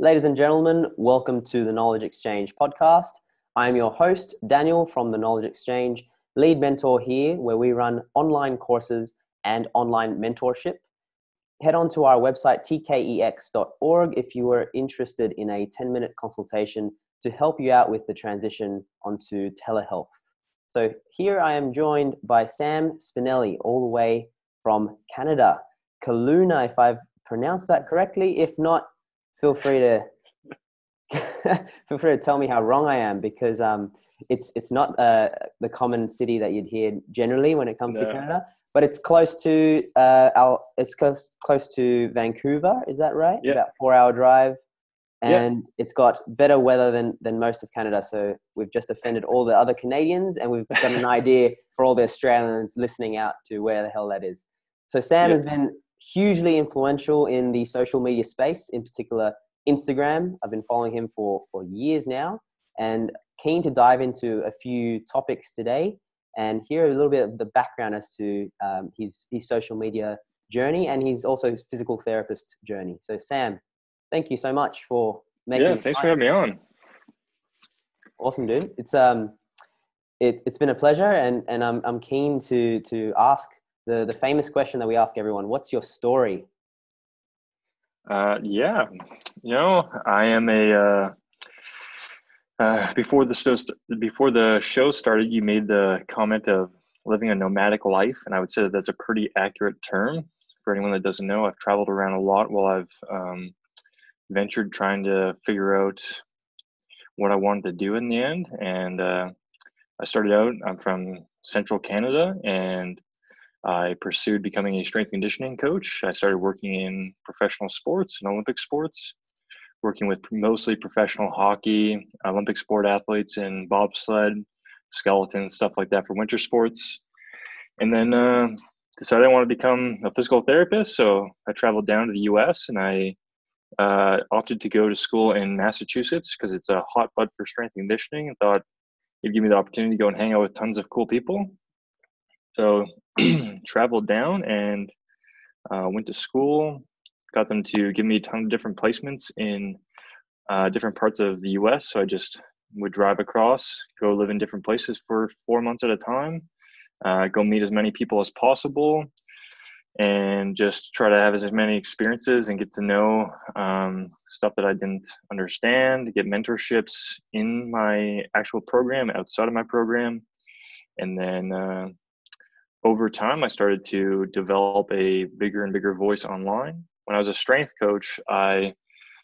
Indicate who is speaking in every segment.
Speaker 1: Ladies and gentlemen, welcome to the Knowledge Exchange podcast. I am your host, Daniel from the Knowledge Exchange, lead mentor here, where we run online courses and online mentorship. Head on to our website, tkex.org, if you are interested in a 10 minute consultation to help you out with the transition onto telehealth. So, here I am joined by Sam Spinelli, all the way from Canada. Kaluna, if I've pronounced that correctly. If not, feel free to feel free to tell me how wrong I am because um, it's it's not uh, the common city that you'd hear generally when it comes no. to Canada, but it's close to uh, our it's close close to Vancouver. Is that right?
Speaker 2: Yeah.
Speaker 1: About four hour drive, and yeah. it's got better weather than than most of Canada. So we've just offended all the other Canadians, and we've got an idea for all the Australians listening out to where the hell that is. So Sam yeah. has been hugely influential in the social media space, in particular Instagram. I've been following him for, for years now and keen to dive into a few topics today and hear a little bit of the background as to um, his, his social media journey and his also physical therapist journey. So, Sam, thank you so much for making.
Speaker 2: Yeah, thanks time. for having me on.
Speaker 1: Awesome, dude. It's um, it, it's been a pleasure, and and I'm I'm keen to to ask the the famous question that we ask everyone what's your story?
Speaker 2: Uh, yeah you know i am a uh, uh, before the show before the show started you made the comment of living a nomadic life and i would say that that's a pretty accurate term. For anyone that doesn't know i've traveled around a lot while i've um, ventured trying to figure out what i wanted to do in the end and uh, i started out i'm from central canada and I pursued becoming a strength conditioning coach. I started working in professional sports and Olympic sports, working with mostly professional hockey, Olympic sport athletes in bobsled, skeleton, stuff like that for winter sports. And then uh, decided I wanted to become a physical therapist. So I traveled down to the US and I uh, opted to go to school in Massachusetts because it's a hotbed for strength conditioning and thought it'd give me the opportunity to go and hang out with tons of cool people. So traveled down and uh, went to school, got them to give me a ton of different placements in uh, different parts of the US. So I just would drive across, go live in different places for four months at a time, uh, go meet as many people as possible, and just try to have as many experiences and get to know um, stuff that I didn't understand, get mentorships in my actual program, outside of my program, and then uh, over time, I started to develop a bigger and bigger voice online. When I was a strength coach, I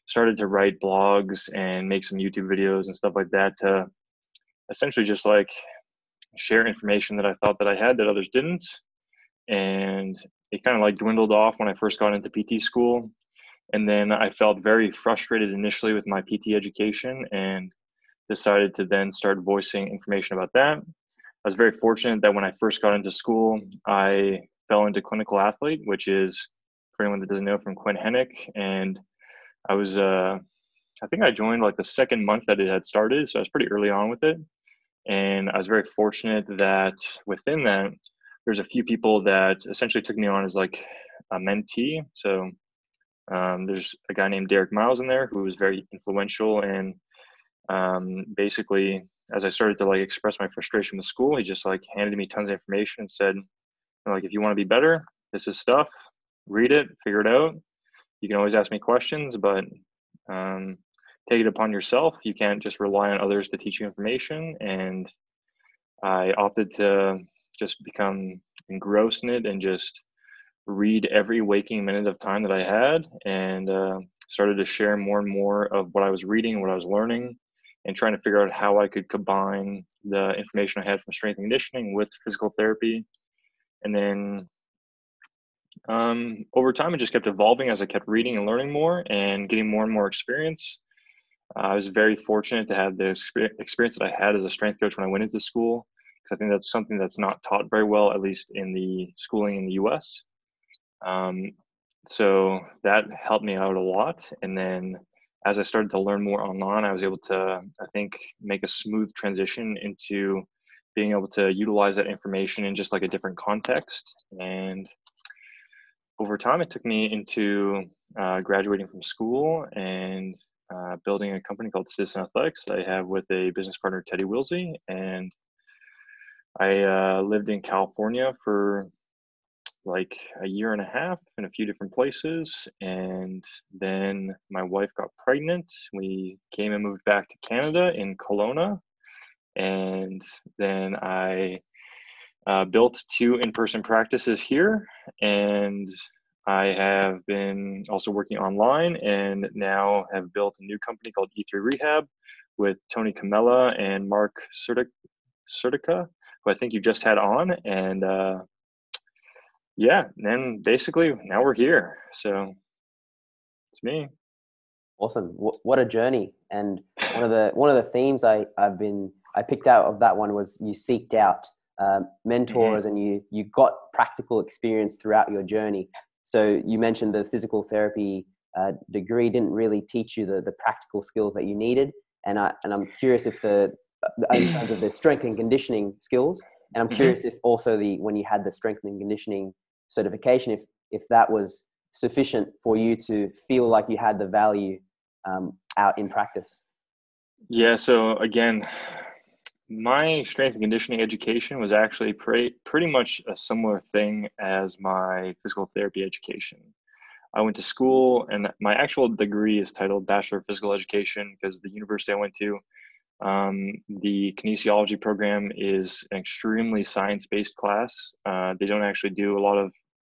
Speaker 2: started to write blogs and make some YouTube videos and stuff like that to essentially just like share information that I thought that I had that others didn't. And it kind of like dwindled off when I first got into PT school. And then I felt very frustrated initially with my PT education and decided to then start voicing information about that. I was very fortunate that when I first got into school, I fell into clinical athlete, which is for anyone that doesn't know from Quinn Henoch. And I was, uh, I think I joined like the second month that it had started. So I was pretty early on with it. And I was very fortunate that within that, there's a few people that essentially took me on as like a mentee. So um, there's a guy named Derek Miles in there who was very influential and um, basically as I started to like express my frustration with school, he just like handed me tons of information and said, like, if you want to be better, this is stuff. Read it, figure it out. You can always ask me questions, but um, take it upon yourself. You can't just rely on others to teach you information. And I opted to just become engrossed in it and just read every waking minute of time that I had and uh, started to share more and more of what I was reading, what I was learning and trying to figure out how I could combine the information I had from strength and conditioning with physical therapy. And then um, over time, it just kept evolving as I kept reading and learning more and getting more and more experience. Uh, I was very fortunate to have the experience that I had as a strength coach when I went into school, because I think that's something that's not taught very well, at least in the schooling in the US. Um, so that helped me out a lot. And then as I started to learn more online, I was able to, I think, make a smooth transition into being able to utilize that information in just like a different context. And over time, it took me into uh, graduating from school and uh, building a company called Citizen Athletics. I have with a business partner, Teddy Willsey, and I uh, lived in California for like a year and a half in a few different places. And then my wife got pregnant. We came and moved back to Canada in Kelowna. And then I uh, built two in person practices here. And I have been also working online and now have built a new company called E3 Rehab with Tony Camella and Mark Sertica, who I think you just had on. And uh, yeah, then basically now we're here. So it's me.
Speaker 1: Awesome. What a journey. And one of the, one of the themes I, I've been, I picked out of that one was you seeked out uh, mentors mm-hmm. and you, you got practical experience throughout your journey. So you mentioned the physical therapy uh, degree didn't really teach you the, the practical skills that you needed. And, I, and I'm curious if the, in terms of the strength and conditioning skills, and I'm mm-hmm. curious if also the, when you had the strength and conditioning certification, if, if that was sufficient for you to feel like you had the value um, out in practice.
Speaker 2: Yeah. So again, my strength and conditioning education was actually pretty pretty much a similar thing as my physical therapy education. I went to school, and my actual degree is titled Bachelor of Physical Education because the university I went to, um, the kinesiology program is an extremely science based class. Uh, they don't actually do a lot of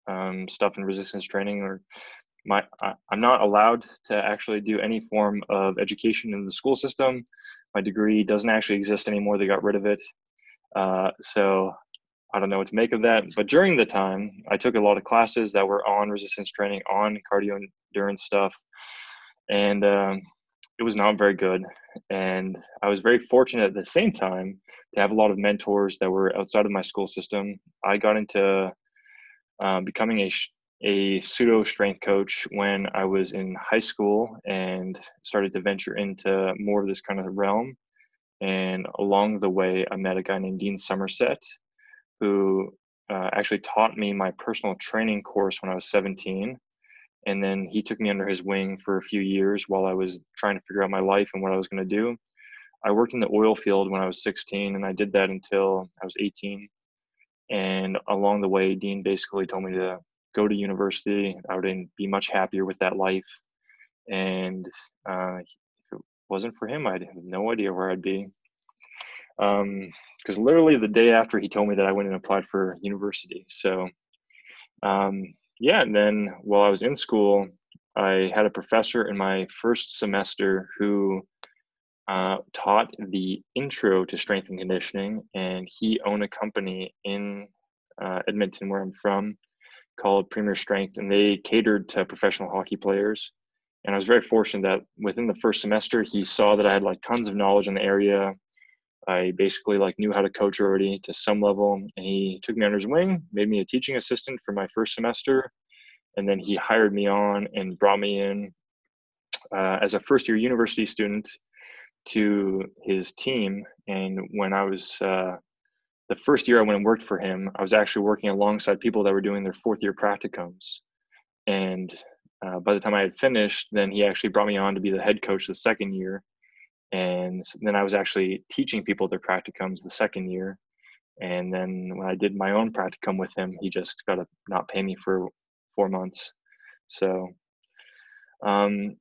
Speaker 2: um, stuff in resistance training or my I, i'm not allowed to actually do any form of education in the school system my degree doesn't actually exist anymore. They got rid of it. Uh, so I don't know what to make of that. But during the time, I took a lot of classes that were on resistance training, on cardio endurance stuff, and um, it was not very good. And I was very fortunate at the same time to have a lot of mentors that were outside of my school system. I got into um, becoming a a pseudo strength coach when I was in high school and started to venture into more of this kind of realm. And along the way, I met a guy named Dean Somerset who uh, actually taught me my personal training course when I was 17. And then he took me under his wing for a few years while I was trying to figure out my life and what I was going to do. I worked in the oil field when I was 16, and I did that until I was 18. And along the way, Dean basically told me to go to university. I wouldn't be much happier with that life. And uh, if it wasn't for him, I'd have no idea where I'd be. Because um, literally the day after he told me that I went and applied for university. So, um, yeah, and then while I was in school, I had a professor in my first semester who uh, taught the intro to strength and conditioning, and he owned a company in uh, Edmonton, where I'm from, called Premier Strength, and they catered to professional hockey players. And I was very fortunate that within the first semester, he saw that I had like tons of knowledge in the area. I basically like knew how to coach already to some level, and he took me under his wing, made me a teaching assistant for my first semester, and then he hired me on and brought me in uh, as a first year university student to his team. And when I was uh, the first year I went and worked for him, I was actually working alongside people that were doing their fourth year practicums. And uh, by the time I had finished, then he actually brought me on to be the head coach the second year. And then I was actually teaching people their practicums the second year. And then when I did my own practicum with him, he just got to not pay me for four months. So, um,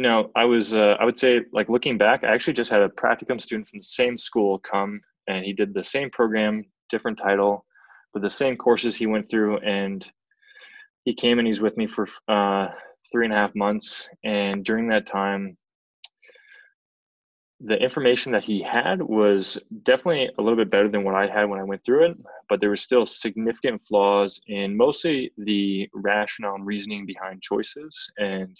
Speaker 2: you know, I was, uh, I would say, like looking back, I actually just had a practicum student from the same school come and he did the same program, different title, but the same courses he went through. And he came and he's with me for uh, three and a half months. And during that time, the information that he had was definitely a little bit better than what I had when I went through it, but there were still significant flaws in mostly the rationale and reasoning behind choices. And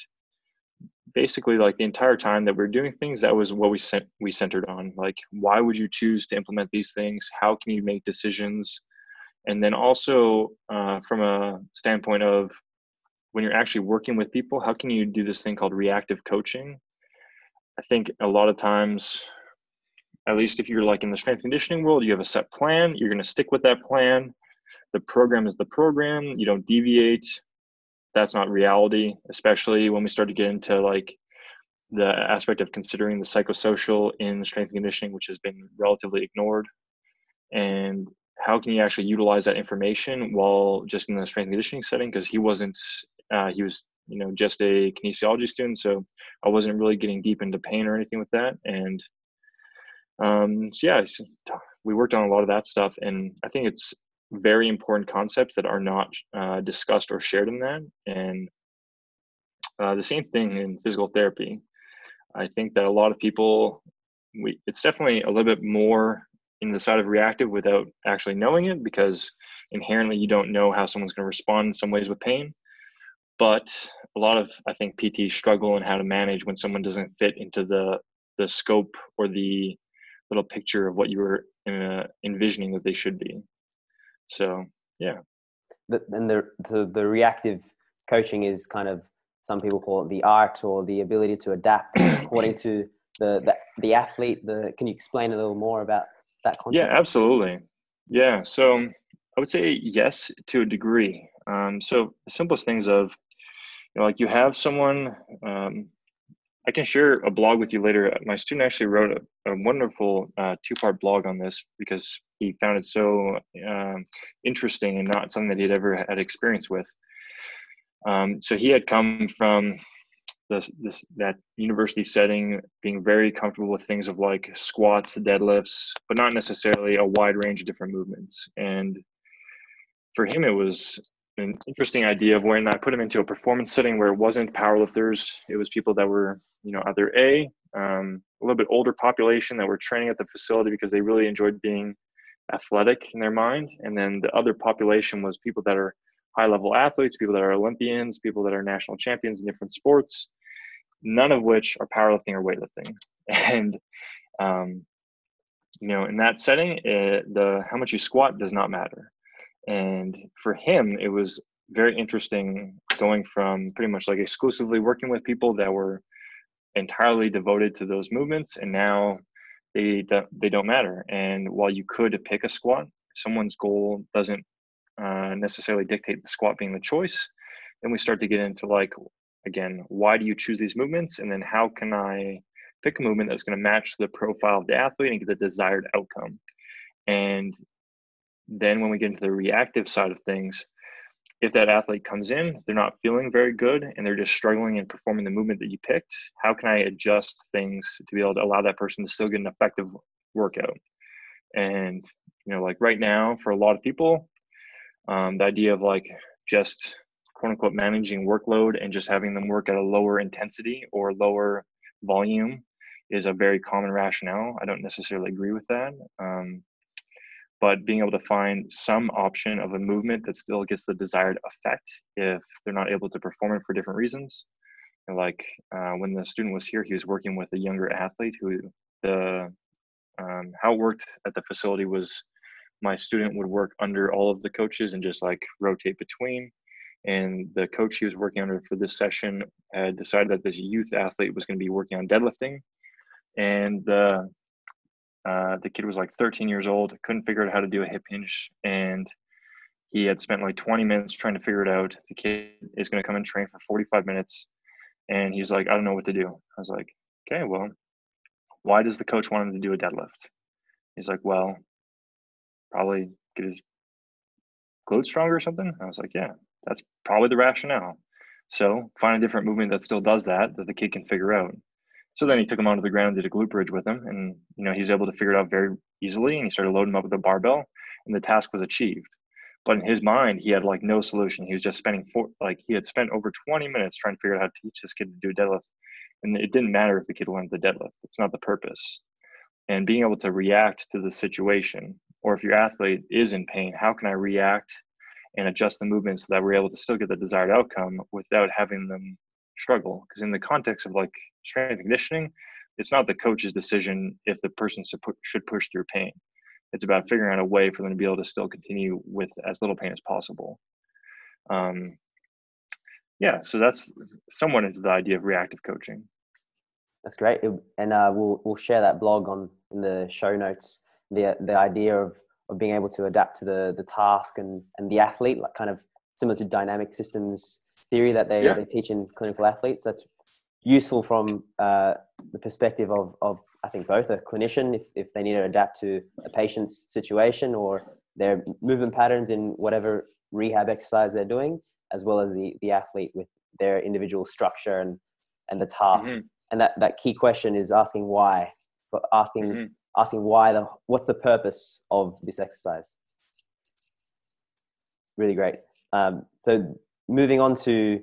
Speaker 2: basically like the entire time that we are doing things that was what we sent we centered on. Like why would you choose to implement these things? How can you make decisions? And then also uh, from a standpoint of when you're actually working with people how can you do this thing called reactive coaching? I think a lot of times at least if you're like in the strength conditioning world you have a set plan you're going to stick with that plan. The program is the program you don't deviate that's not reality, especially when we start to get into like the aspect of considering the psychosocial in strength and conditioning, which has been relatively ignored, and how can you actually utilize that information while just in the strength and conditioning setting? Because he wasn't, uh, he was, you know, just a kinesiology student, so I wasn't really getting deep into pain or anything with that. And um, so yeah, we worked on a lot of that stuff, and I think it's very important concepts that are not uh, discussed or shared in that. And uh, the same thing in physical therapy. I think that a lot of people, we, it's definitely a little bit more in the side of reactive without actually knowing it because inherently you don't know how someone's going to respond in some ways with pain. But a lot of I think PTs struggle in how to manage when someone doesn't fit into the the scope or the little picture of what you were uh, envisioning that they should be. So yeah.
Speaker 1: And the, the the reactive coaching is kind of some people call it the art or the ability to adapt according to the, the the athlete. The can you explain a little more about that concept?
Speaker 2: Yeah, absolutely. Yeah, so I would say yes to a degree. Um, so the simplest things of, you know, like you have someone. Um, I can share a blog with you later. My student actually wrote a, a wonderful uh, two-part blog on this because he found it so um, interesting and not something that he had ever had experience with. Um, so he had come from this, this that university setting being very comfortable with things of like squats deadlifts but not necessarily a wide range of different movements and for him it was an interesting idea of when i put them into a performance setting where it wasn't powerlifters it was people that were you know either a um, a little bit older population that were training at the facility because they really enjoyed being athletic in their mind and then the other population was people that are high level athletes people that are olympians people that are national champions in different sports none of which are powerlifting or weightlifting. And um, you know, in that setting, it, the how much you squat does not matter. And for him, it was very interesting going from pretty much like exclusively working with people that were entirely devoted to those movements, and now they they don't matter. And while you could pick a squat, someone's goal doesn't uh, necessarily dictate the squat being the choice. Then we start to get into like again, why do you choose these movements? And then how can I pick a movement that's going to match the profile of the athlete and get the desired outcome? And then when we get into the reactive side of things, if that athlete comes in, they're not feeling very good and they're just struggling in performing the movement that you picked, how can I adjust things to be able to allow that person to still get an effective workout? And, you know, like right now, for a lot of people, um, the idea of like just quote unquote managing workload and just having them work at a lower intensity or lower volume is a very common rationale. I don't necessarily agree with that. Um, but being able to find some option of a movement that still gets the desired effect if they're not able to perform it for different reasons. And like uh, when the student was here, he was working with a younger athlete who the um, how it worked at the facility was my student would work under all of the coaches and just like rotate between and the coach he was working under for this session had decided that this youth athlete was going to be working on deadlifting and the uh, the kid was like 13 years old couldn't figure out how to do a hip hinge and he had spent like 20 minutes trying to figure it out the kid is going to come and train for 45 minutes and he's like i don't know what to do i was like okay well why does the coach want him to do a deadlift he's like well probably get his glutes stronger or something i was like yeah that's probably the rationale. So find a different movement that still does that that the kid can figure out. So then he took him onto the ground, and did a glute bridge with him, and you know he's able to figure it out very easily. And he started loading him up with a barbell, and the task was achieved. But in his mind, he had like no solution. He was just spending four, like he had spent over 20 minutes trying to figure out how to teach this kid to do a deadlift, and it didn't matter if the kid learned the deadlift. It's not the purpose. And being able to react to the situation, or if your athlete is in pain, how can I react and adjust the movement so that we're able to still get the desired outcome without having them struggle. Because in the context of like strength conditioning, it's not the coach's decision if the person should push through pain. It's about figuring out a way for them to be able to still continue with as little pain as possible. Um, yeah, so that's somewhat into the idea of reactive coaching.
Speaker 1: That's great, and uh, we'll we'll share that blog on in the show notes. The the idea of of being able to adapt to the the task and and the athlete, like kind of similar to dynamic systems theory that they, yeah. they teach in clinical athletes. That's useful from uh, the perspective of, of I think both a clinician if, if they need to adapt to a patient's situation or their movement patterns in whatever rehab exercise they're doing, as well as the, the athlete with their individual structure and, and the task. Mm-hmm. And that, that key question is asking why, but asking, mm-hmm. asking why the, what's the purpose of this exercise? Really great. Um, so moving on to,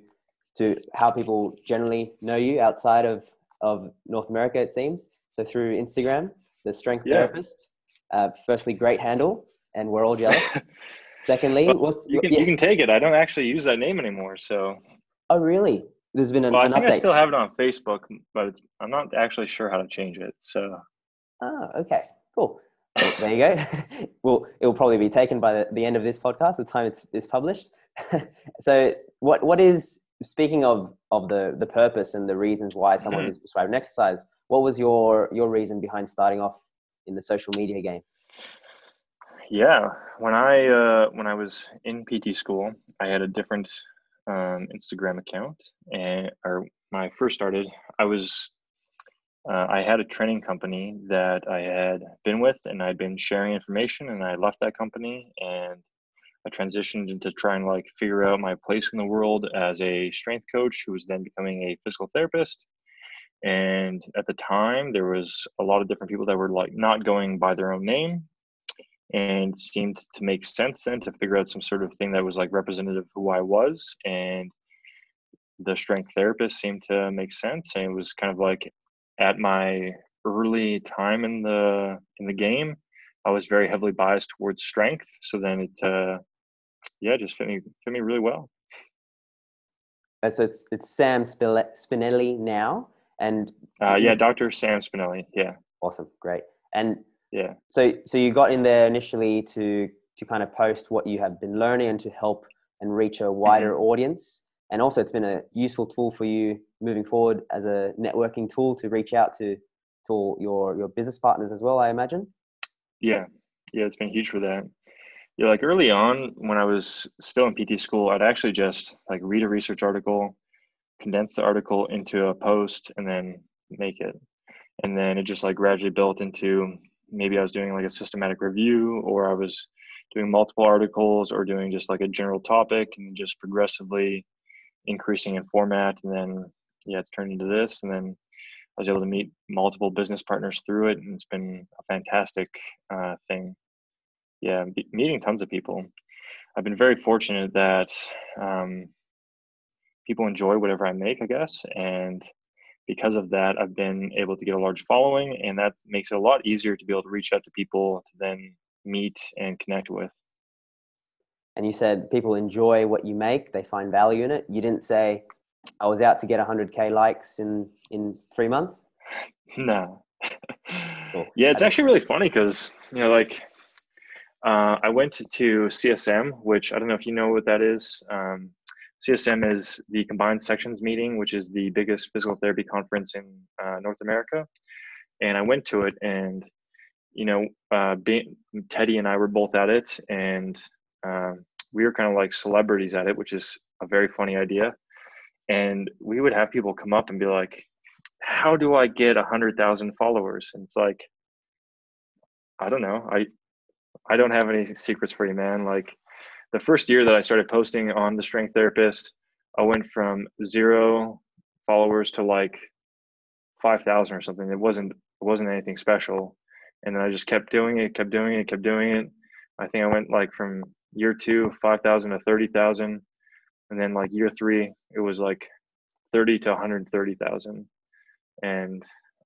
Speaker 1: to how people generally know you outside of, of North America, it seems. So through Instagram, the strength yeah. therapist. Uh, firstly, great handle, and we're all jealous. Secondly, well, what's
Speaker 2: you can yeah. you can take it. I don't actually use that name anymore. So.
Speaker 1: Oh really? There's been an,
Speaker 2: well, I
Speaker 1: an
Speaker 2: think
Speaker 1: update. I
Speaker 2: still have it on Facebook, but I'm not actually sure how to change it. So.
Speaker 1: Oh, okay, cool. Well, there you go. well, it will probably be taken by the, the end of this podcast, the time it's, it's published. so, what what is speaking of of the the purpose and the reasons why someone mm-hmm. is prescribed an exercise? what was your your reason behind starting off in the social media game?
Speaker 2: Yeah, when I uh, when I was in PT school, I had a different um, Instagram account, and or when I first started, I was uh, I had a training company that I had been with, and I'd been sharing information, and I left that company, and I transitioned into trying to like figure out my place in the world as a strength coach, who was then becoming a physical therapist. And at the time there was a lot of different people that were like not going by their own name and seemed to make sense then to figure out some sort of thing that was like representative of who i was. And the strength therapist seemed to make sense and it was kind of like at my early time in the in the game i was very heavily biased towards strength. So then it uh yeah just fit me fit me really well
Speaker 1: so it's it's sam spinelli now and
Speaker 2: uh, yeah, Dr. Sam Spinelli. Yeah.
Speaker 1: Awesome. Great. And
Speaker 2: yeah.
Speaker 1: So so you got in there initially to to kind of post what you have been learning and to help and reach a wider mm-hmm. audience. And also it's been a useful tool for you moving forward as a networking tool to reach out to to your your business partners as well, I imagine.
Speaker 2: Yeah. Yeah, it's been huge for that. Yeah, like early on when I was still in PT school, I'd actually just like read a research article condense the article into a post and then make it. And then it just like gradually built into maybe i was doing like a systematic review or i was doing multiple articles or doing just like a general topic and just progressively increasing in format and then yeah it's turned into this and then i was able to meet multiple business partners through it and it's been a fantastic uh, thing yeah meeting tons of people i've been very fortunate that um, people enjoy whatever I make, I guess. And because of that, I've been able to get a large following, and that makes it a lot easier to be able to reach out to people to then meet and connect with.
Speaker 1: And you said people enjoy what you make; they find value in it. You didn't say, "I was out to get 100k likes in in three months."
Speaker 2: No. cool. Yeah, it's actually really funny because you know, like, uh, I went to CSM, which I don't know if you know what that is. Um, CSM is the Combined Sections meeting, which is the biggest physical therapy conference in uh, North America. And I went to it, and you know, uh, being, Teddy and I were both at it, and uh, we were kind of like celebrities at it, which is a very funny idea. And we would have people come up and be like, "How do I get a hundred thousand followers?" And it's like, I don't know. I I don't have any secrets for you, man. Like the first year that I started posting on the strength therapist, I went from zero followers to like 5,000 or something. It wasn't, it wasn't anything special. And then I just kept doing it, kept doing it, kept doing it. I think I went like from year two, 5,000 to 30,000. And then like year three, it was like 30 to 130,000. And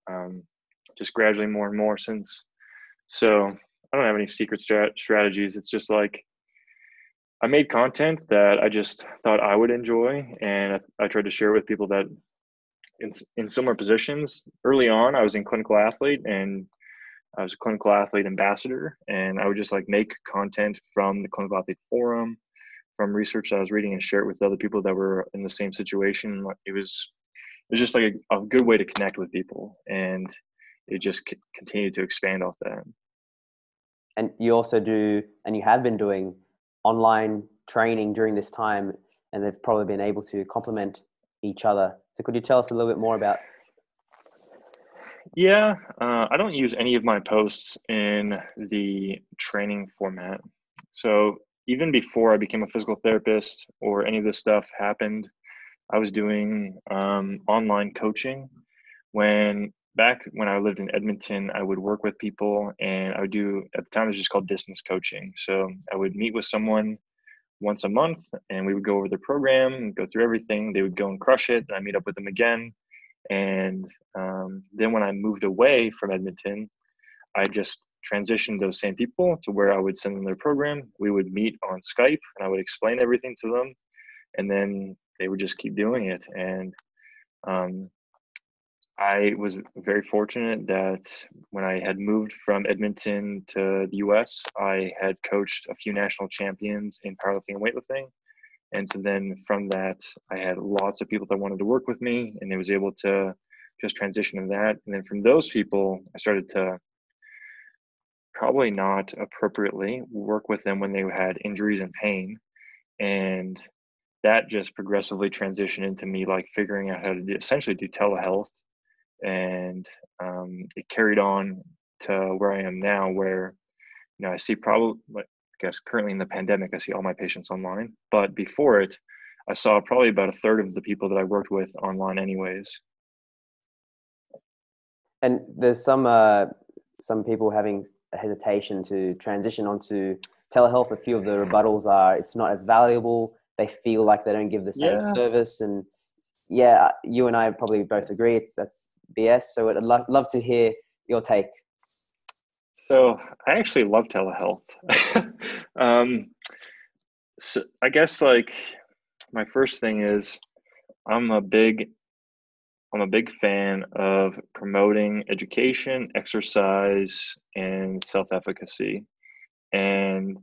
Speaker 2: um, just gradually more and more since. So I don't have any secret strat- strategies. It's just like I made content that I just thought I would enjoy, and I, I tried to share with people that in in similar positions. Early on, I was in clinical athlete, and I was a clinical athlete ambassador, and I would just like make content from the clinical athlete forum, from research that I was reading, and share it with other people that were in the same situation. It was it was just like a, a good way to connect with people, and it just continued to expand off that.
Speaker 1: And you also do, and you have been doing online training during this time and they've probably been able to complement each other. So could you tell us a little bit more about?
Speaker 2: Yeah, uh, I don't use any of my posts in the training format. So even before I became a physical therapist or any of this stuff happened, I was doing um, online coaching. When back when I lived in Edmonton, I would work with people and I would do at the time it was just called distance coaching. So I would meet with someone once a month and we would go over the program, go through everything. They would go and crush it. And I meet up with them again. And um, then when I moved away from Edmonton, I just transitioned those same people to where I would send them their program. We would meet on Skype and I would explain everything to them. And then they would just keep doing it. And um, I was very fortunate that when I had moved from Edmonton to the US, I had coached a few national champions in powerlifting and weightlifting. And so then from that, I had lots of people that wanted to work with me, and I was able to just transition to that. And then from those people, I started to probably not appropriately work with them when they had injuries and pain. And that just progressively transitioned into me like figuring out how to do, essentially do telehealth. And um, it carried on to where I am now, where you know I see probably I guess currently in the pandemic I see all my patients online, but before it, I saw probably about a third of the people that I worked with online, anyways.
Speaker 1: And there's some uh, some people having a hesitation to transition onto telehealth. A few of the rebuttals are it's not as valuable. They feel like they don't give the same yeah. service, and yeah, you and I probably both agree it's that's BS. So I'd lo- love to hear your take.
Speaker 2: So I actually love telehealth. um, so I guess like my first thing is I'm a big I'm a big fan of promoting education, exercise, and self efficacy. And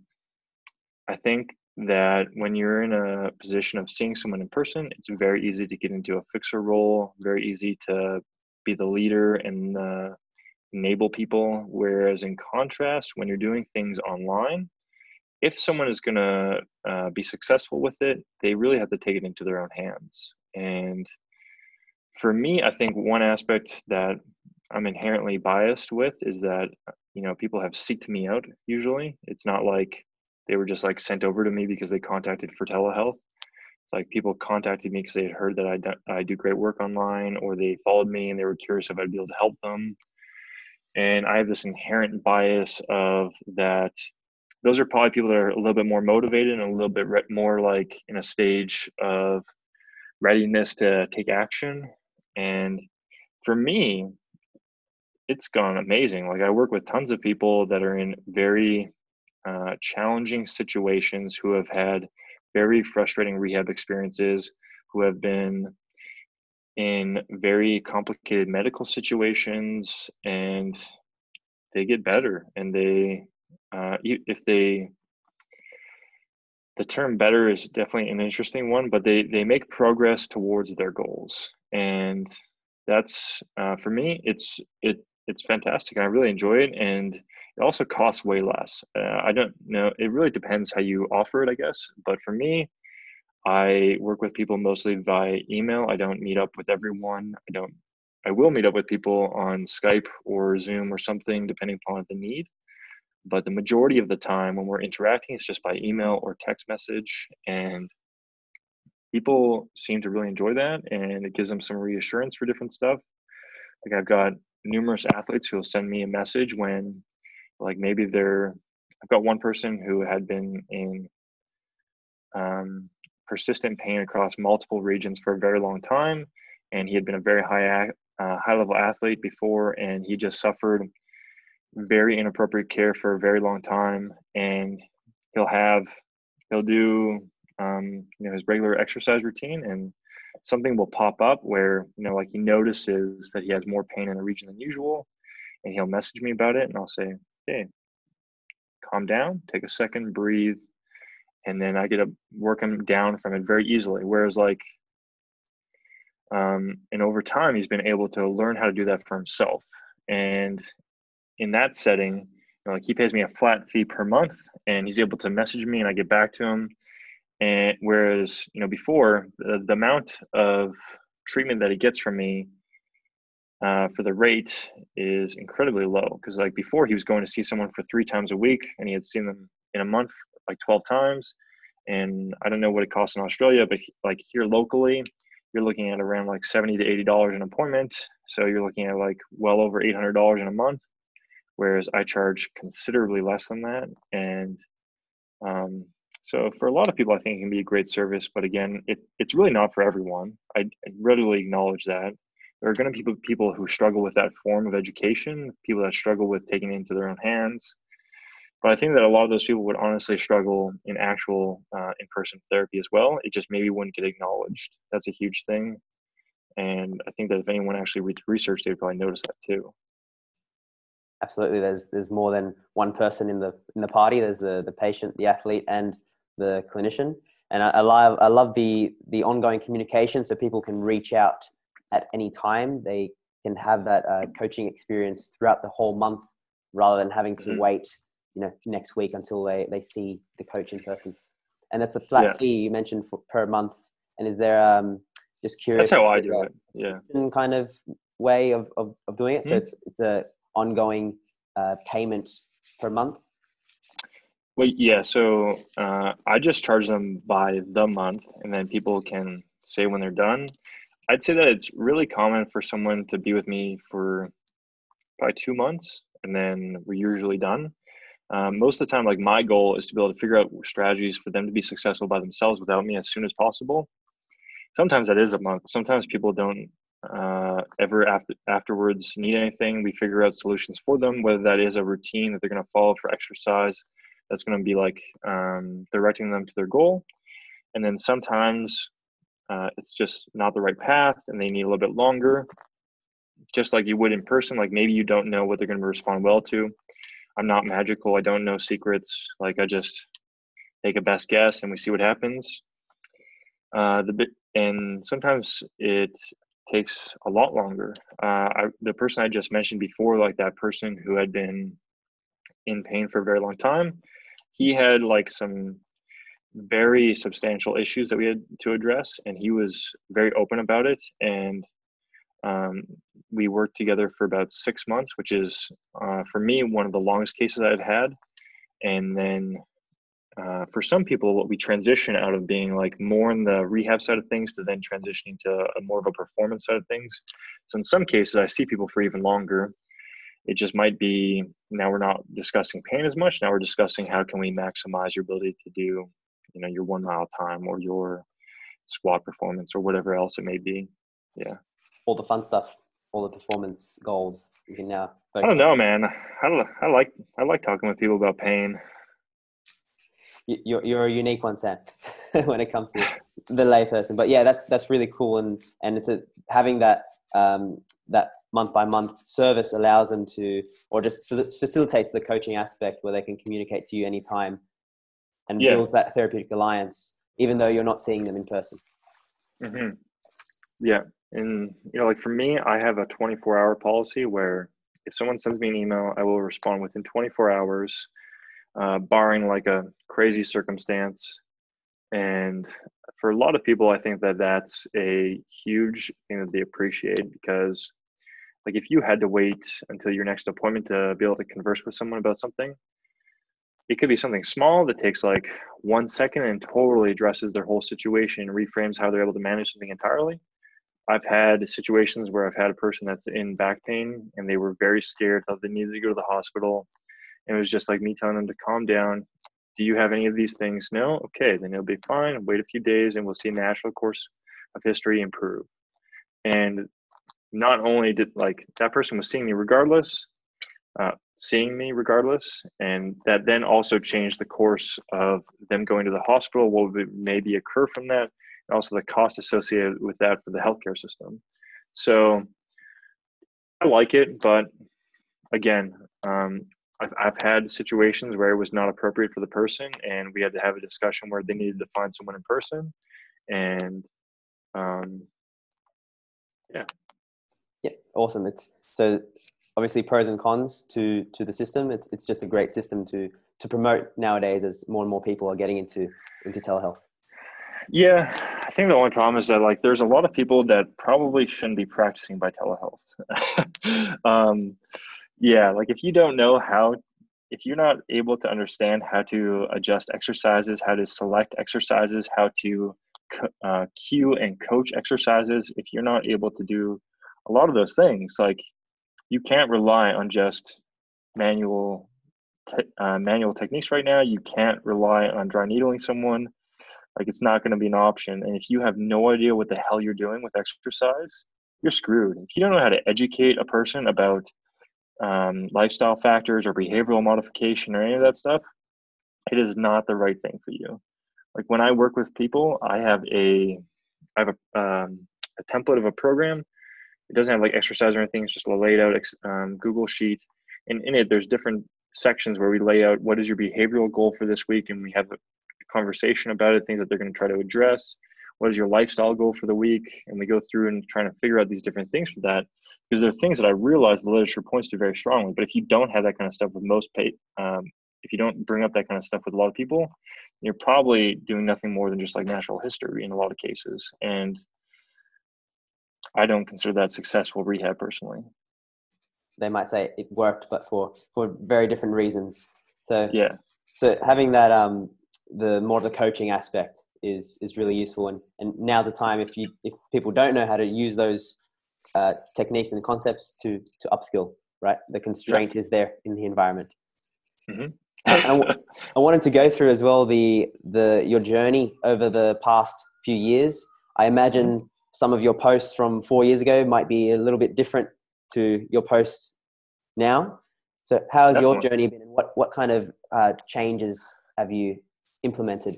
Speaker 2: I think that when you're in a position of seeing someone in person, it's very easy to get into a fixer role, very easy to be the leader and enable people. Whereas, in contrast, when you're doing things online, if someone is going to uh, be successful with it, they really have to take it into their own hands. And for me, I think one aspect that I'm inherently biased with is that you know people have seeked me out. Usually, it's not like they were just like sent over to me because they contacted for telehealth. It's like people contacted me because they had heard that I do, I do great work online, or they followed me and they were curious if I'd be able to help them. And I have this inherent bias of that. Those are probably people that are a little bit more motivated and a little bit re- more like in a stage of readiness to take action and for me, it's gone amazing. Like I work with tons of people that are in very uh, challenging situations who have had very frustrating rehab experiences, who have been in very complicated medical situations, and they get better. And they, uh, if they, the term better is definitely an interesting one, but they they make progress towards their goals and that's uh, for me it's it it's fantastic i really enjoy it and it also costs way less. Uh, i don't know it really depends how you offer it i guess. But for me i work with people mostly via email. I don't meet up with everyone. I don't i will meet up with people on skype or zoom or something depending upon the need. But the majority of the time when we're interacting it's just by email or text message. And people seem to really enjoy that and it gives them some reassurance for different stuff. Like i've got numerous athletes who will send me a message when like maybe they're i've got one person who had been in um, persistent pain across multiple regions for a very long time and he had been a very high uh, high level athlete before and he just suffered very inappropriate care for a very long time and he'll have he'll do um, you know his regular exercise routine and something will pop up where you know like he notices that he has more pain in a region than usual and he'll message me about it and i'll say hey calm down take a second breathe and then i get to work him down from it very easily. Whereas like um, and over time he's been able to learn how to do that for himself. And in that setting you know, like he pays me a flat fee per month and he's able to message me and i get back to him. And whereas you know before the, the amount of treatment that he gets from me uh, for the rate is incredibly low because like before he was going to see someone for three times a week and he had seen them in a month like 12 times and i don't know what it costs in australia but like here locally you're looking at around like 70 to 80 dollars an appointment so you're looking at like well over 800 dollars in a month whereas i charge considerably less than that and um, so for a lot of people i think it can be a great service but again it, it's really not for everyone. I, I readily acknowledge that there are going to be people, who struggle with that form of education people that struggle with taking it into their own hands but I think that a lot of those people would honestly struggle in actual uh, in-person therapy as well. It just maybe wouldn't get acknowledged. That's a huge thing, and I think that if anyone actually reads research, they'd probably notice that too.
Speaker 1: Absolutely, there's there's more than one person in the in the party. There's the the patient, the athlete, and the clinician. And I, I love I love the the ongoing communication, so people can reach out at any time. They can have that uh, coaching experience throughout the whole month, rather than having to mm-hmm. wait you know next week until they they see the coach in person and that's a flat yeah. fee you mentioned for per month and is there um just curious
Speaker 2: that's how i do it yeah
Speaker 1: kind of way of, of, of doing it mm-hmm. so it's it's a ongoing uh, payment per month
Speaker 2: well yeah so uh, i just charge them by the month and then people can say when they're done i'd say that it's really common for someone to be with me for probably two months and then we're usually done um, most of the time, like my goal is to be able to figure out strategies for them to be successful by themselves without me as soon as possible. Sometimes that is a month. Sometimes people don't uh, ever after afterwards need anything. We figure out solutions for them, whether that is a routine that they're going to follow for exercise that's going to be like um, directing them to their goal. And then sometimes uh, it's just not the right path and they need a little bit longer, just like you would in person. Like maybe you don't know what they're going to respond well to I'm not magical. I don't know secrets. Like I just take a best guess and we see what happens. Uh, the bit and sometimes it takes a lot longer. Uh, I, the person I just mentioned before, like that person who had been in pain for a very long time, he had like some very substantial issues that we had to address, and he was very open about it. And um, we worked together for about six months, which is uh, for me one of the longest cases I've had. And then uh, for some people, what we transition out of being like more in the rehab side of things to then transitioning to a more of a performance side of things. So in some cases, I see people for even longer. It just might be now we're not discussing pain as much. Now we're discussing how can we maximize your ability to do, you know, your one mile time or your squat performance or whatever else it may be. Yeah
Speaker 1: all the fun stuff, all the performance goals. You can now.
Speaker 2: I don't know, man. I, I like I like talking with people about pain.
Speaker 1: You're you're a unique one, Sam, when it comes to the layperson. But yeah, that's that's really cool, and and it's a, having that um, that month by month service allows them to, or just facilitates the coaching aspect where they can communicate to you anytime, and yeah. builds that therapeutic alliance, even though you're not seeing them in person.
Speaker 2: Mm-hmm. Yeah, and you know, like for me, I have a 24 hour policy where if someone sends me an email, I will respond within 24 hours, uh, barring like a crazy circumstance. And for a lot of people, I think that that's a huge thing that they appreciate because, like, if you had to wait until your next appointment to be able to converse with someone about something, it could be something small that takes like one second and totally addresses their whole situation and reframes how they're able to manage something entirely I've had situations where I've had a person that's in back pain and they were very scared, thought they needed to go to the hospital. And it was just like me telling them to calm down. Do you have any of these things? No? Okay, then it'll be fine. Wait a few days and we'll see the natural course of history improve. And not only did like that person was seeing me regardless, uh, seeing me regardless, and that then also changed the course of them going to the hospital, what would maybe occur from that, and also the cost associated with that for the healthcare system. So I like it, but again, um, I've, I've had situations where it was not appropriate for the person, and we had to have a discussion where they needed to find someone in person, and um, yeah,
Speaker 1: yeah, awesome. It's so obviously pros and cons to to the system. It's it's just a great system to to promote nowadays as more and more people are getting into into telehealth.
Speaker 2: Yeah, I think the only problem is that like there's a lot of people that probably shouldn't be practicing by telehealth. um, yeah, like if you don't know how, if you're not able to understand how to adjust exercises, how to select exercises, how to uh, cue and coach exercises, if you're not able to do a lot of those things, like you can't rely on just manual uh, manual techniques right now. You can't rely on dry needling someone. Like it's not going to be an option. And if you have no idea what the hell you're doing with exercise, you're screwed. If you don't know how to educate a person about um, lifestyle factors or behavioral modification or any of that stuff, it is not the right thing for you. Like when I work with people, I have a I have a, um, a template of a program. It doesn't have like exercise or anything. It's just a laid out um, Google sheet, and in it there's different sections where we lay out what is your behavioral goal for this week, and we have a conversation about it, things that they're going to try to address. What is your lifestyle goal for the week? And we go through and trying to figure out these different things for that because there are things that I realize the literature points to very strongly. But if you don't have that kind of stuff with most pay, um, if you don't bring up that kind of stuff with a lot of people, you're probably doing nothing more than just like natural history in a lot of cases. And I don't consider that successful rehab personally.
Speaker 1: They might say it worked, but for for very different reasons. So
Speaker 2: yeah.
Speaker 1: So having that um the more the coaching aspect is is really useful and and now's the time if you if people don't know how to use those uh, techniques and concepts to to upskill right the constraint yeah. is there in the environment mm-hmm. I wanted to go through as well the the your journey over the past few years i imagine mm-hmm. Some of your posts from four years ago might be a little bit different to your posts now so how has Definitely. your journey been and what what kind of uh, changes have you implemented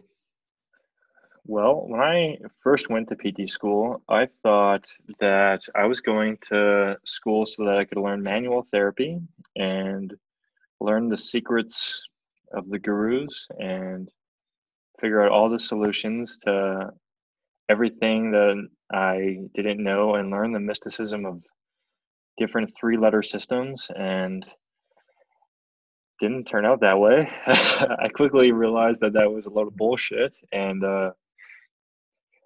Speaker 2: well, when I first went to PT school, I thought that I was going to school so that I could learn manual therapy and learn the secrets of the gurus and figure out all the solutions to everything that I didn't know and learn the mysticism of different three letter systems and didn't turn out that way. I quickly realized that that was a lot of bullshit and uh,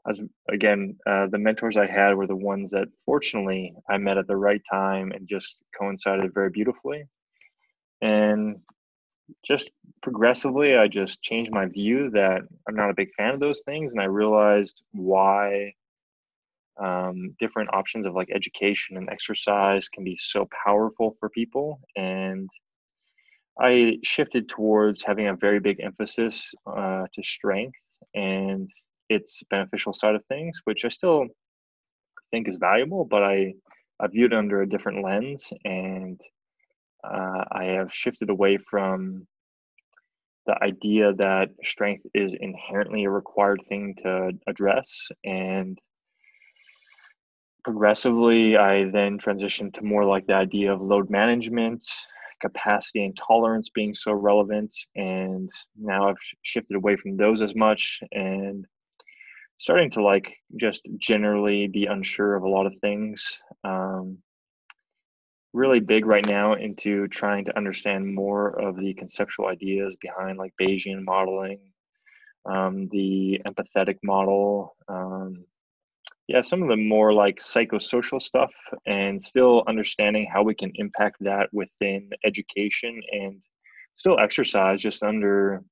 Speaker 2: as again, uh, the mentors I had were the ones that fortunately I met at the right time and just coincided very beautifully. And just progressively, I just changed my view that I'm not a big fan of those things. And I realized why um, different options of like education and exercise can be so powerful for people. And I shifted towards having a very big emphasis uh, to strength and its beneficial side of things, which I still think is valuable, but I I viewed it under a different lens, and uh, I have shifted away from the idea that strength is inherently a required thing to address and progressively i then transitioned to more like the idea of load management capacity and tolerance being so relevant and now i've shifted away from those as much and starting to like just generally be unsure of a lot of things. Um, really big right now into trying to understand more of the conceptual ideas behind like Bayesian modeling, um, the empathetic model. Um, yeah, some of the more like psychosocial stuff, and still understanding how we can impact that within education and still exercise just under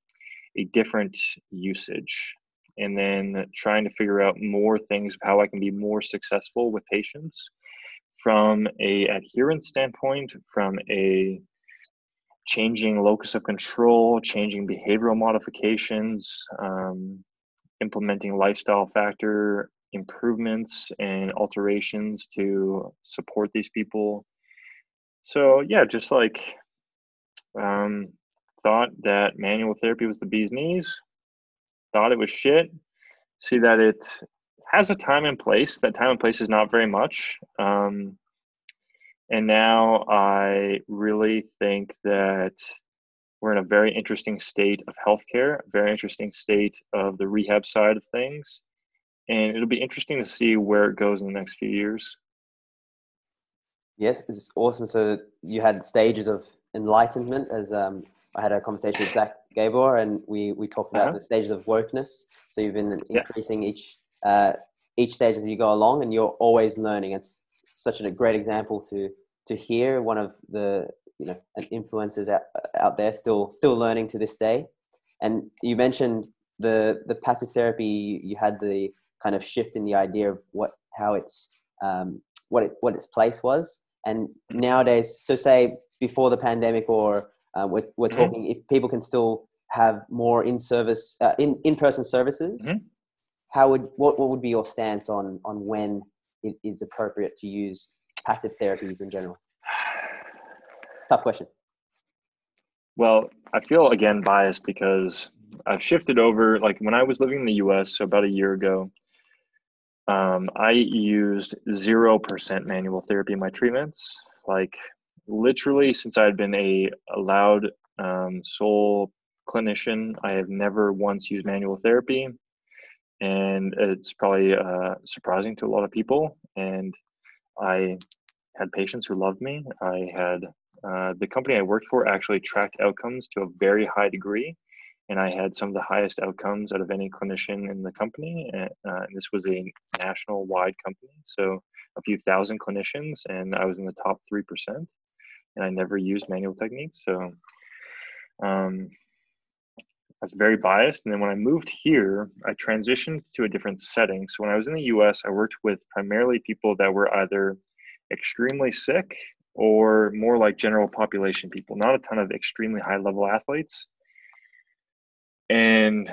Speaker 2: a different usage. And then trying to figure out more things of how I can be more successful with patients from a adherence standpoint, from a changing locus of control, changing behavioral modifications, um, implementing lifestyle factor improvements and alterations to support these people. So yeah, just like um, thought that manual therapy was the bee's knees, thought it was shit, see that it has a time and place. That time and place is not very much. Um, and now I really think that we're in a very interesting state of healthcare, very interesting state of the rehab side of things. And it'll be interesting to see where it goes in the next few years.
Speaker 1: Yes, it's awesome. So you had stages of enlightenment, as um, I had a conversation with Zach Gabor, and we we talked about
Speaker 2: Uh-huh.
Speaker 1: the stages of wokeness. So you've been
Speaker 2: Yeah.
Speaker 1: increasing each uh, each stage as you go along, and you're always learning. It's such a great example to to hear. One of the you know influencers out out there still still learning to this day. And you mentioned the the passive therapy. You had the kind of shift in the idea of what how it's um, what it what its place was. And nowadays, so say before the pandemic, or uh, we're, we're
Speaker 2: Mhm.
Speaker 1: talking if people can still have more in service uh, in in person services.
Speaker 2: Mhm.
Speaker 1: How would what, what would be your stance on on when it is appropriate to use passive therapies in general? Tough question.
Speaker 2: Well, I feel again biased because I've shifted over. Like when I was living in the US, so about a year ago, um, I used 0% manual therapy in my treatments. Like literally, since I had been a allowed um, sole clinician, I have never once used manual therapy. And it's probably uh, surprising to a lot of people. And I had patients who loved me. I had uh, the company I worked for actually tracked outcomes to a very high degree, and I had some of the highest outcomes out of any clinician in the company. And, uh, and this was a national wide company, so a few thousand clinicians, and I was in the top three percent. And I never used manual techniques, so um, I was very biased. And then when I moved here, I transitioned to a different setting. So when I was in the U.S., I worked with primarily people that were either extremely sick or more like general population people, not a ton of extremely high level athletes. And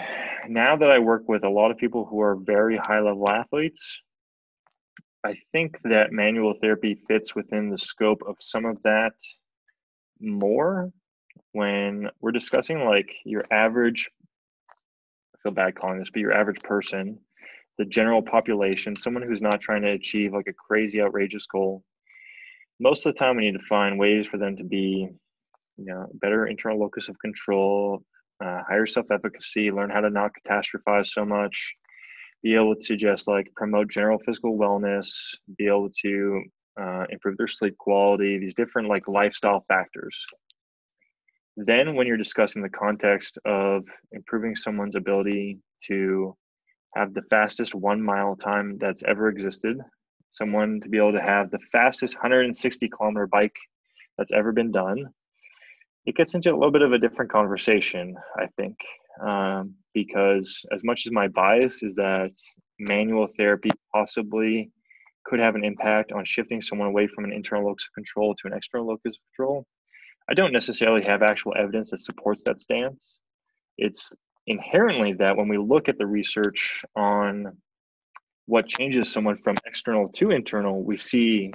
Speaker 2: now that I work with a lot of people who are very high level athletes, I think that manual therapy fits within the scope of some of that more when we're discussing like your average I feel bad calling this, but your average person, the general population, someone who's not trying to achieve like a crazy outrageous goal. Most of the time we need to find ways for them to be you know better internal locus of control uh, higher self-efficacy learn how to not catastrophize so much be able to just like promote general physical wellness be able to uh, improve their sleep quality these different like lifestyle factors. Then when you're discussing the context of improving someone's ability to have the fastest one mile time that's ever existed someone to be able to have the fastest 160 kilometer bike that's ever been done it gets into a little bit of a different conversation i think um, because as much as my bias is that manual therapy possibly could have an impact on shifting someone away from an internal locus of control to an external locus of control i don't necessarily have actual evidence that supports that stance. It's inherently that when we look at the research on what changes someone from external to internal, we see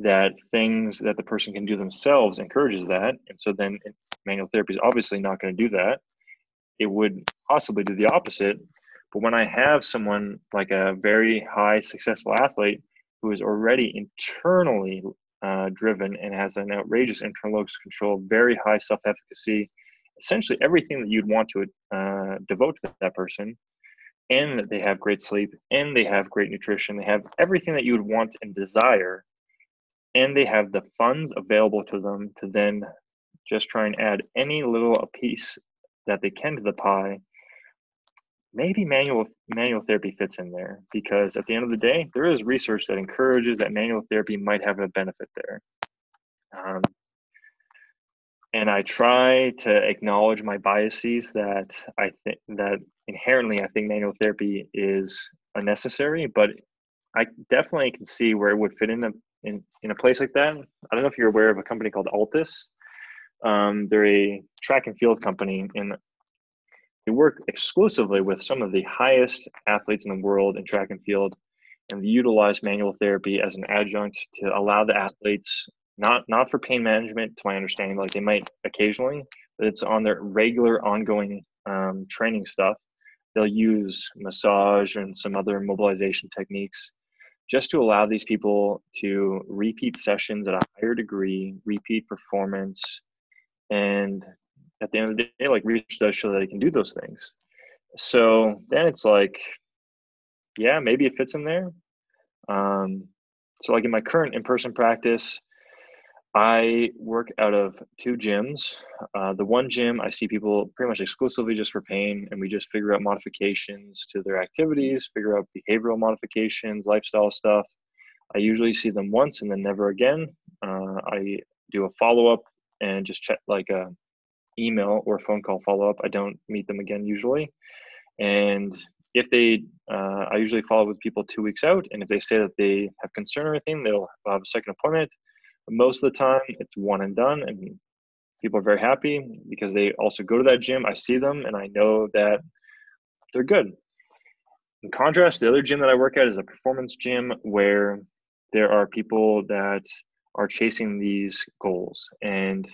Speaker 2: that things that the person can do themselves encourages that. And so then manual therapy is obviously not going to do that. It would possibly do the opposite. But when I have someone like a very high successful athlete who is already internally uh, driven and has an outrageous internal locus control, very high self efficacy, essentially everything that you'd want to uh, devote to that person, and they have great sleep and they have great nutrition they have everything that you would want and desire and they have the funds available to them to then just try and add any little piece that they can to the pie maybe manual manual therapy fits in there because at the end of the day there is research that encourages that manual therapy might have a benefit there. Um, and I try to acknowledge my biases that I think that inherently I think manual therapy is unnecessary, but I definitely can see where it would fit in a in, in a place like that. I don't know if you're aware of a company called Altis. Um, they're a track and field company, and they work exclusively with some of the highest athletes in the world in track and field, and they utilize manual therapy as an adjunct to allow the athletes not not for pain management to my understanding like they might occasionally but it's on their regular ongoing um, training stuff they'll use massage and some other mobilization techniques just to allow these people to repeat sessions at a higher degree repeat performance and at the end of the day like research does show that they can do those things. So then it's like yeah maybe it fits in there. Um, so like in my current in-person practice I work out of two gyms. Uh, the one gym, I see people pretty much exclusively just for pain, and we just figure out modifications to their activities, figure out behavioral modifications, lifestyle stuff. I usually see them once and then never again. Uh, I do a follow up and just check like a email or phone call follow up. I don't meet them again usually. And if they, uh, I usually follow with people two weeks out. And if they say that they have concern or anything, they'll have a second appointment. Most of the time, it's one and done. And people are very happy because they also go to that gym. I see them and I know that they're good. In contrast, the other gym that I work at is a performance gym where there are people that are chasing these goals. And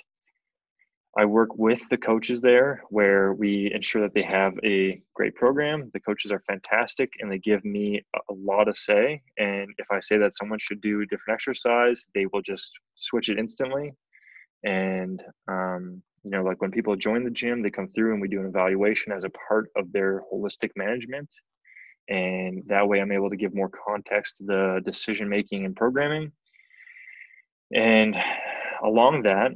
Speaker 2: I work with the coaches there where we ensure that they have a great program. The coaches are fantastic and they give me a lot of say. And if I say that someone should do a different exercise, they will just switch it instantly. And, um, you know, like when people join the gym, they come through and we do an evaluation as a part of their holistic management. And that way I'm able to give more context to the decision making and programming. And along that,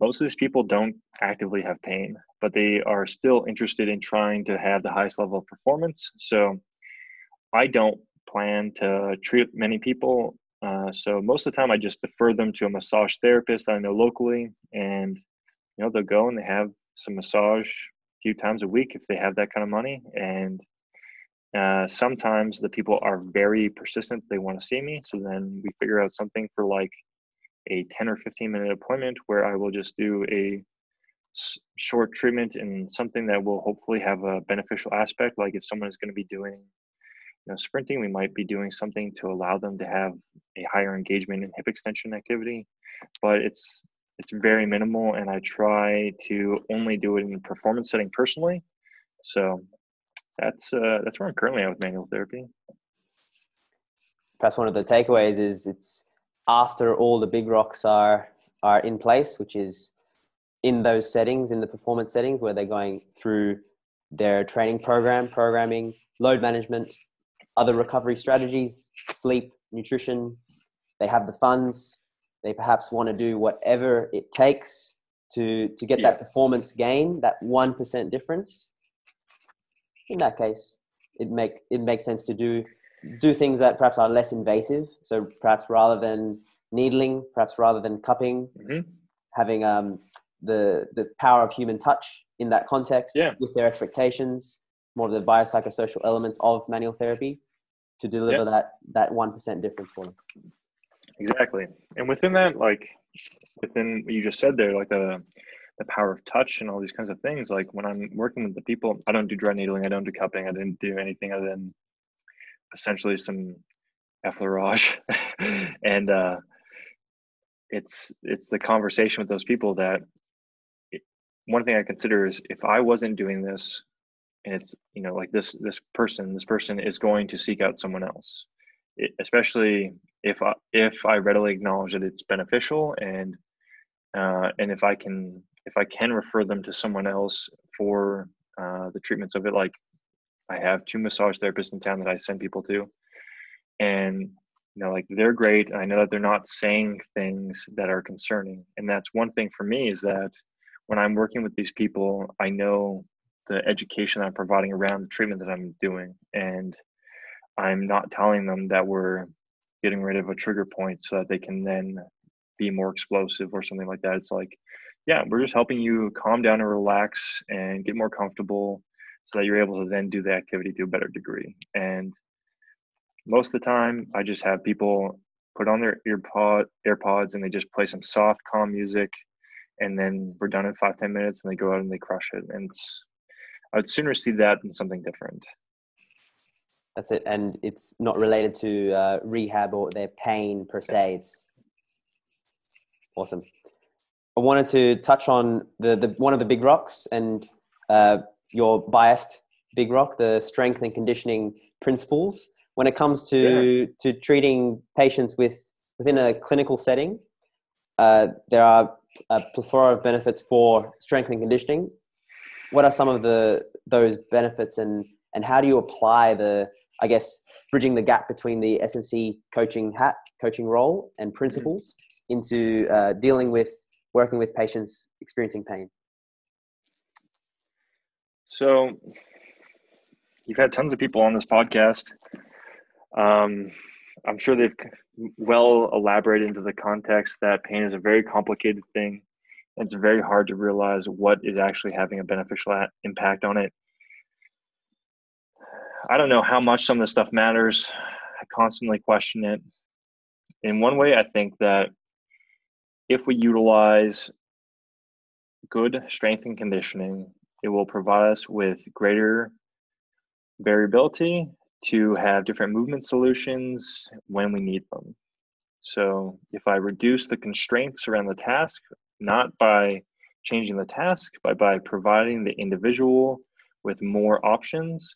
Speaker 2: most of these people don't actively have pain, but they are still interested in trying to have the highest level of performance. So I don't plan to treat many people. Uh, so most of the time, I just defer them to a massage therapist I know locally, and you know they'll go and they have some massage a few times a week if they have that kind of money. And uh, sometimes the people are very persistent; they want to see me. So then we figure out something for like a 10 or 15 minute appointment where I will just do a short treatment and something that will hopefully have a beneficial aspect. Like if someone is going to be doing you know, sprinting, we might be doing something to allow them to have a higher engagement in hip extension activity. But it's it's very minimal, and I try to only do it in performance setting personally. So that's uh, that's where I'm currently at with manual therapy.
Speaker 1: Perhaps one of the takeaways is it's after all the big rocks are are in place, which is in those settings, in the performance settings where they're going through their training program, programming, load management, other recovery strategies, sleep, nutrition. They have the funds. They perhaps want to do whatever it takes to to get yeah. that performance gain, that one percent difference. In that case, it make it makes sense to do do things that perhaps are less invasive. So perhaps rather than needling, perhaps rather than cupping, mm-hmm. having um, the the power of human touch in that context
Speaker 2: yeah.
Speaker 1: with their expectations, more of the biopsychosocial elements of manual therapy to deliver yeah. that that one percent difference for them.
Speaker 2: Exactly, and within that, like within what you just said there, like the the power of touch and all these kinds of things. Like when I'm working with the people, I don't do dry needling, I don't do cupping, I didn't do anything other than essentially some effleurage. And uh, it's it's the conversation with those people that it, one thing i consider is if i wasn't doing this and it's you know like this this person this person is going to seek out someone else. It, especially if I, if i readily acknowledge that it's beneficial and uh, and if i can if i can refer them to someone else for uh, the treatments of it like I have two massage therapists in town that I send people to, and you know, like they're great. And I know that they're not saying things that are concerning, and that's one thing for me is that when I'm working with these people, I know the education I'm providing around the treatment that I'm doing, and I'm not telling them that we're getting rid of a trigger point so that they can then be more explosive or something like that. It's like, yeah, we're just helping you calm down and relax and get more comfortable so that you're able to then do the activity to a better degree. And most of the time, I just have people put on their earpod AirPods and they just play some soft, calm music, and then we're done in five ten minutes, and they go out and they crush it. And I'd sooner see that than something different.
Speaker 1: That's it, and it's not related to uh, rehab or their pain per se. It's awesome. I wanted to touch on the, the one of the big rocks and uh, your biased big rock, the strength and conditioning principles when it comes to yeah. to treating patients with within a clinical setting. Uh, there are a plethora of benefits for strength and conditioning. What are some of the those benefits, and and how do you apply the I guess bridging the gap between the S&C coaching hat, coaching role, and mm-hmm. principles into uh, dealing with working with patients experiencing pain?
Speaker 2: So, you've had tons of people on this podcast. Um, I'm sure they've well elaborated into the context that pain is a very complicated thing. and It's very hard to realize what is actually having a beneficial impact on it. I don't know how much some of this stuff matters. I constantly question it. In one way, I think that if we utilize good strength and conditioning, it will provide us with greater variability to have different movement solutions when we need them. So if I reduce the constraints around the task, not by changing the task, but by providing the individual with more options,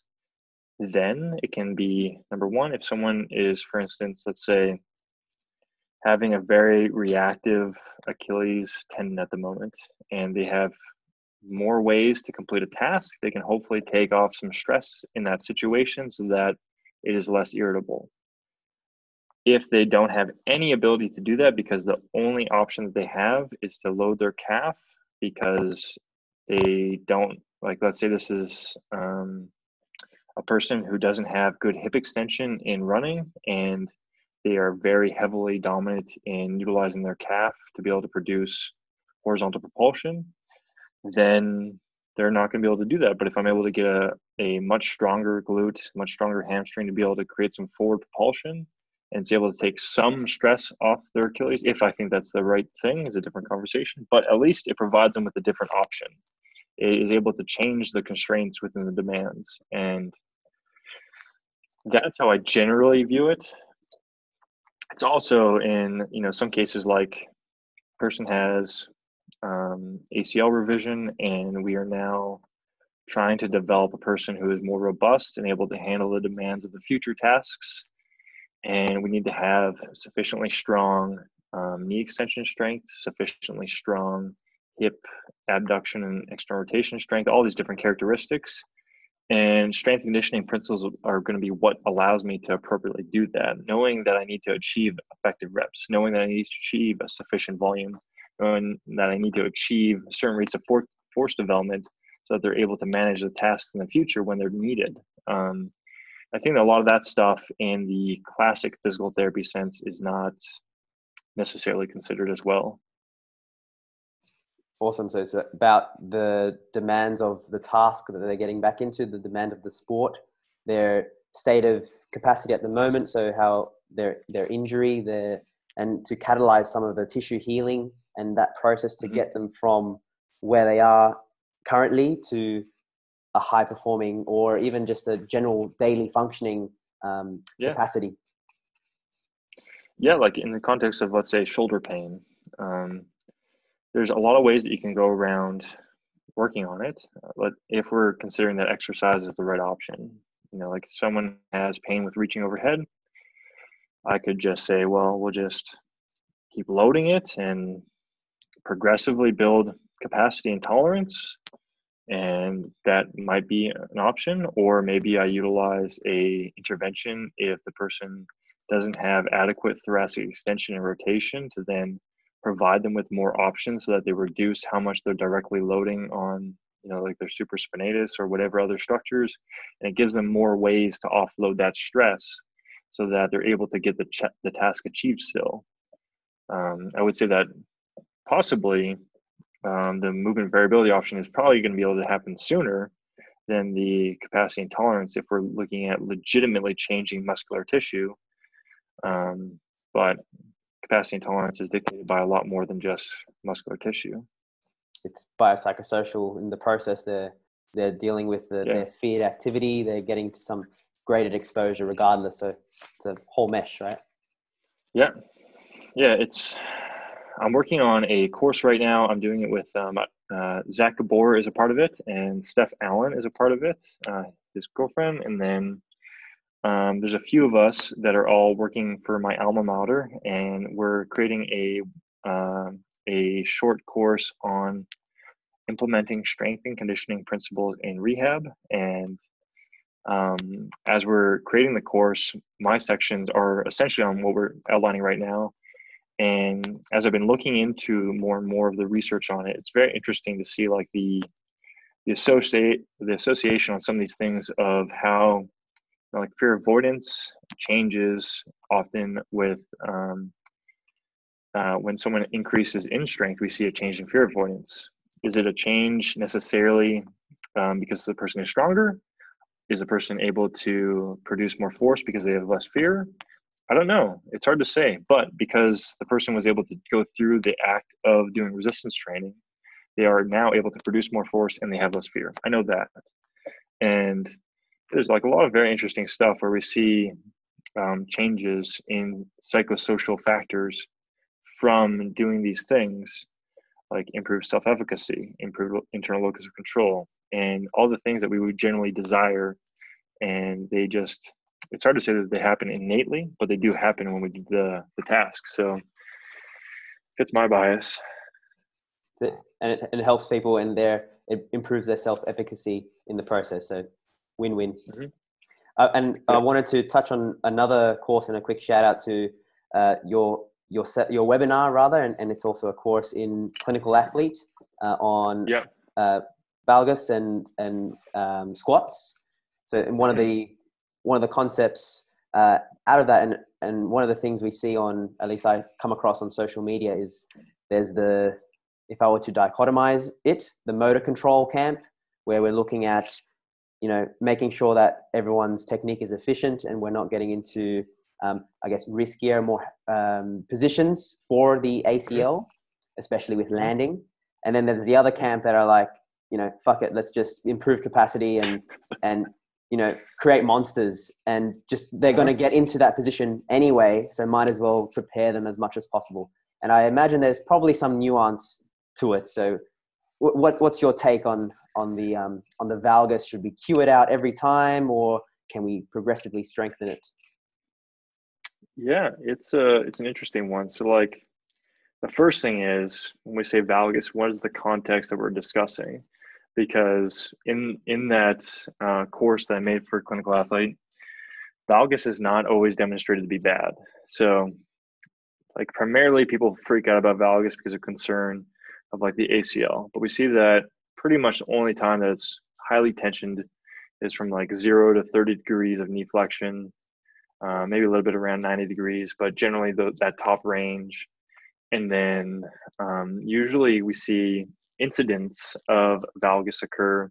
Speaker 2: then it can be number one, if someone is, for instance, let's say, having a very reactive Achilles tendon at the moment, and they have more ways to complete a task, they can hopefully take off some stress in that situation so that it is less irritable. If they don't have any ability to do that because the only option that they have is to load their calf because they don't, like, let's say this is um, a person who doesn't have good hip extension in running and they are very heavily dominant in utilizing their calf to be able to produce horizontal propulsion, then they're not going to be able to do that. But if I'm able to get a, a much stronger glute, much stronger hamstring to be able to create some forward propulsion and it's able to take some stress off their Achilles, if I think that's the right thing, is a different conversation. But at least it provides them with a different option. It is able to change the constraints within the demands. And that's how I generally view it. It's also in, you know, some cases like person has um, ACL revision and we are now trying to develop a person who is more robust and able to handle the demands of the future tasks. And we need to have sufficiently strong um, knee extension strength, sufficiently strong hip abduction and external rotation strength, all these different characteristics and strength conditioning principles are going to be what allows me to appropriately do that, knowing that I need to achieve effective reps, knowing that I need to achieve a sufficient volume, knowing that I need to achieve certain rates of for- force development so that they're able to manage the tasks in the future when they're needed. Um, I think that a lot of that stuff in the classic physical therapy sense is not necessarily considered as well.
Speaker 1: Awesome. So it's about the demands of the task that they're getting back into, the demand of the sport, their state of capacity at the moment. So how their their injury, their and to catalyze some of the tissue healing and that process to mm-hmm. get them from where they are currently to a high performing or even just a general daily functioning um, yeah. capacity.
Speaker 2: Yeah, like in the context of let's say shoulder pain. Um, there's a lot of ways that you can go around working on it. But if we're considering that exercise is the right option, you know, like someone has pain with reaching overhead, I could just say, well, we'll just keep loading it and progressively build capacity and tolerance. And that might be an option, or maybe I utilize a intervention if the person doesn't have adequate thoracic extension and rotation to then provide them with more options so that they reduce how much they're directly loading on you know like their supraspinatus or whatever other structures and it gives them more ways to offload that stress so that they're able to get the, ch- the task achieved still um, i would say that possibly um, the movement variability option is probably going to be able to happen sooner than the capacity and tolerance if we're looking at legitimately changing muscular tissue um, but capacity and tolerance is dictated by a lot more than just muscular tissue.
Speaker 1: It's biopsychosocial in the process. They're they're dealing with the, yeah. their feared activity. They're getting to some graded exposure regardless. So it's a whole mesh, right?
Speaker 2: Yeah, yeah. It's I'm working on a course right now. I'm doing it with um, uh, Zach Gabor is a part of it, and Steph Allen is a part of it, uh, his girlfriend, and then um, there's a few of us that are all working for my alma mater, and we're creating a uh, a short course on implementing strength and conditioning principles in rehab. And um, as we're creating the course, my sections are essentially on what we're outlining right now. And as I've been looking into more and more of the research on it, it's very interesting to see like the the associate the association on some of these things of how like fear avoidance changes often with um, uh, when someone increases in strength, we see a change in fear avoidance. Is it a change necessarily um, because the person is stronger? Is the person able to produce more force because they have less fear? I don't know. It's hard to say. But because the person was able to go through the act of doing resistance training, they are now able to produce more force and they have less fear. I know that. And there's like a lot of very interesting stuff where we see um, changes in psychosocial factors from doing these things like improve self-efficacy improve internal locus of control and all the things that we would generally desire and they just it's hard to say that they happen innately but they do happen when we do the the task so fits my bias
Speaker 1: and it, and it helps people and their it improves their self-efficacy in the process so win-win mm-hmm. uh, and yeah. i wanted to touch on another course and a quick shout out to uh, your your set your webinar rather and, and it's also a course in clinical athlete uh, on
Speaker 2: yeah.
Speaker 1: uh, valgus and and um, squats so in one of the one of the concepts uh, out of that and and one of the things we see on at least i come across on social media is there's the if i were to dichotomize it the motor control camp where we're looking at you know making sure that everyone's technique is efficient and we're not getting into um, I guess, riskier, more um, positions for the ACL, especially with landing. And then there's the other camp that are like, you know, fuck it, let's just improve capacity and and you know create monsters and just they're going to get into that position anyway, so might as well prepare them as much as possible. And I imagine there's probably some nuance to it. So, what what's your take on on the um, on the valgus? Should we cue it out every time, or can we progressively strengthen it?
Speaker 2: Yeah, it's a it's an interesting one. So like the first thing is when we say valgus, what is the context that we're discussing? Because in in that uh, course that I made for clinical athlete, valgus is not always demonstrated to be bad. So like primarily people freak out about valgus because of concern of like the ACL, but we see that pretty much the only time that it's highly tensioned is from like zero to 30 degrees of knee flexion uh, maybe a little bit around 90 degrees, but generally the, that top range. And then um, usually we see incidents of valgus occur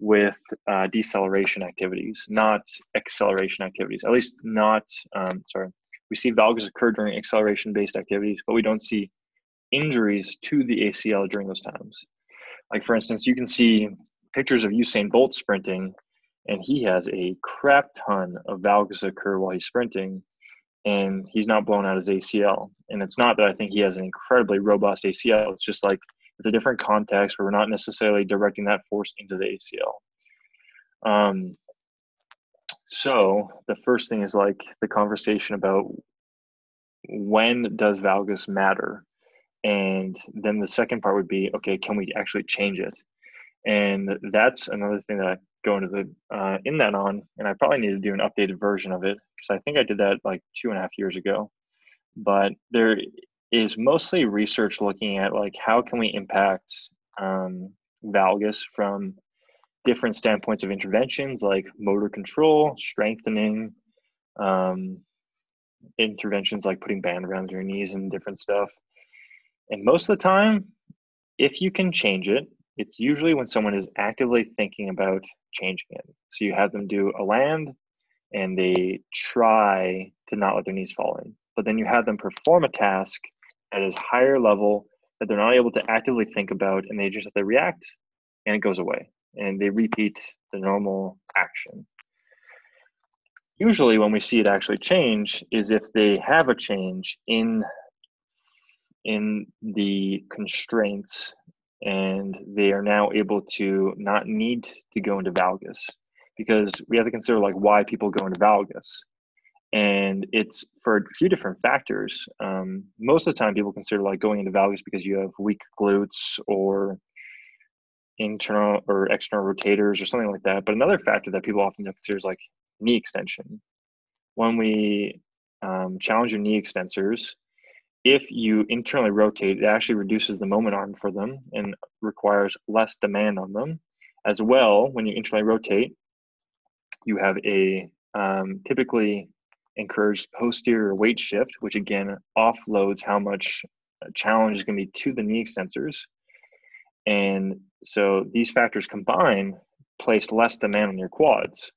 Speaker 2: with uh, deceleration activities, not acceleration activities. At least not, um, sorry, we see valgus occur during acceleration based activities, but we don't see injuries to the ACL during those times. Like for instance, you can see pictures of Usain Bolt sprinting and he has a crap ton of valgus occur while he's sprinting and he's not blown out his ACL. And it's not that I think he has an incredibly robust ACL. It's just like it's a different context where we're not necessarily directing that force into the ACL. Um, so the first thing is like the conversation about when does valgus matter? And then the second part would be, okay, can we actually change it? And that's another thing that I go into the uh, in that on, and I probably need to do an updated version of it because I think I did that like two and a half years ago. But there is mostly research looking at like how can we impact um, valgus from different standpoints of interventions like motor control, strengthening, um, interventions like putting band around your knees and different stuff. And most of the time, if you can change it, it's usually when someone is actively thinking about changing it. So you have them do a land and they try to not let their knees fall in. But then you have them perform a task that is higher level that they're not able to actively think about and they just have to react and it goes away. And they repeat the normal action. Usually when we see it actually change is if they have a change in in the constraints and they are now able to not need to go into valgus because we have to consider like why people go into valgus and it's for a few different factors. Um, most of the time people consider like going into valgus because you have weak glutes or internal or external rotators or something like that. But another factor that people often consider is like knee extension. When we um, challenge your knee extensors if you internally rotate, it actually reduces the moment arm for them and requires less demand on them. As well, when you internally rotate, you have a um, typically encouraged posterior weight shift, which again offloads how much uh, challenge is going to be to the knee extensors. And so these factors combined place less demand on your quads.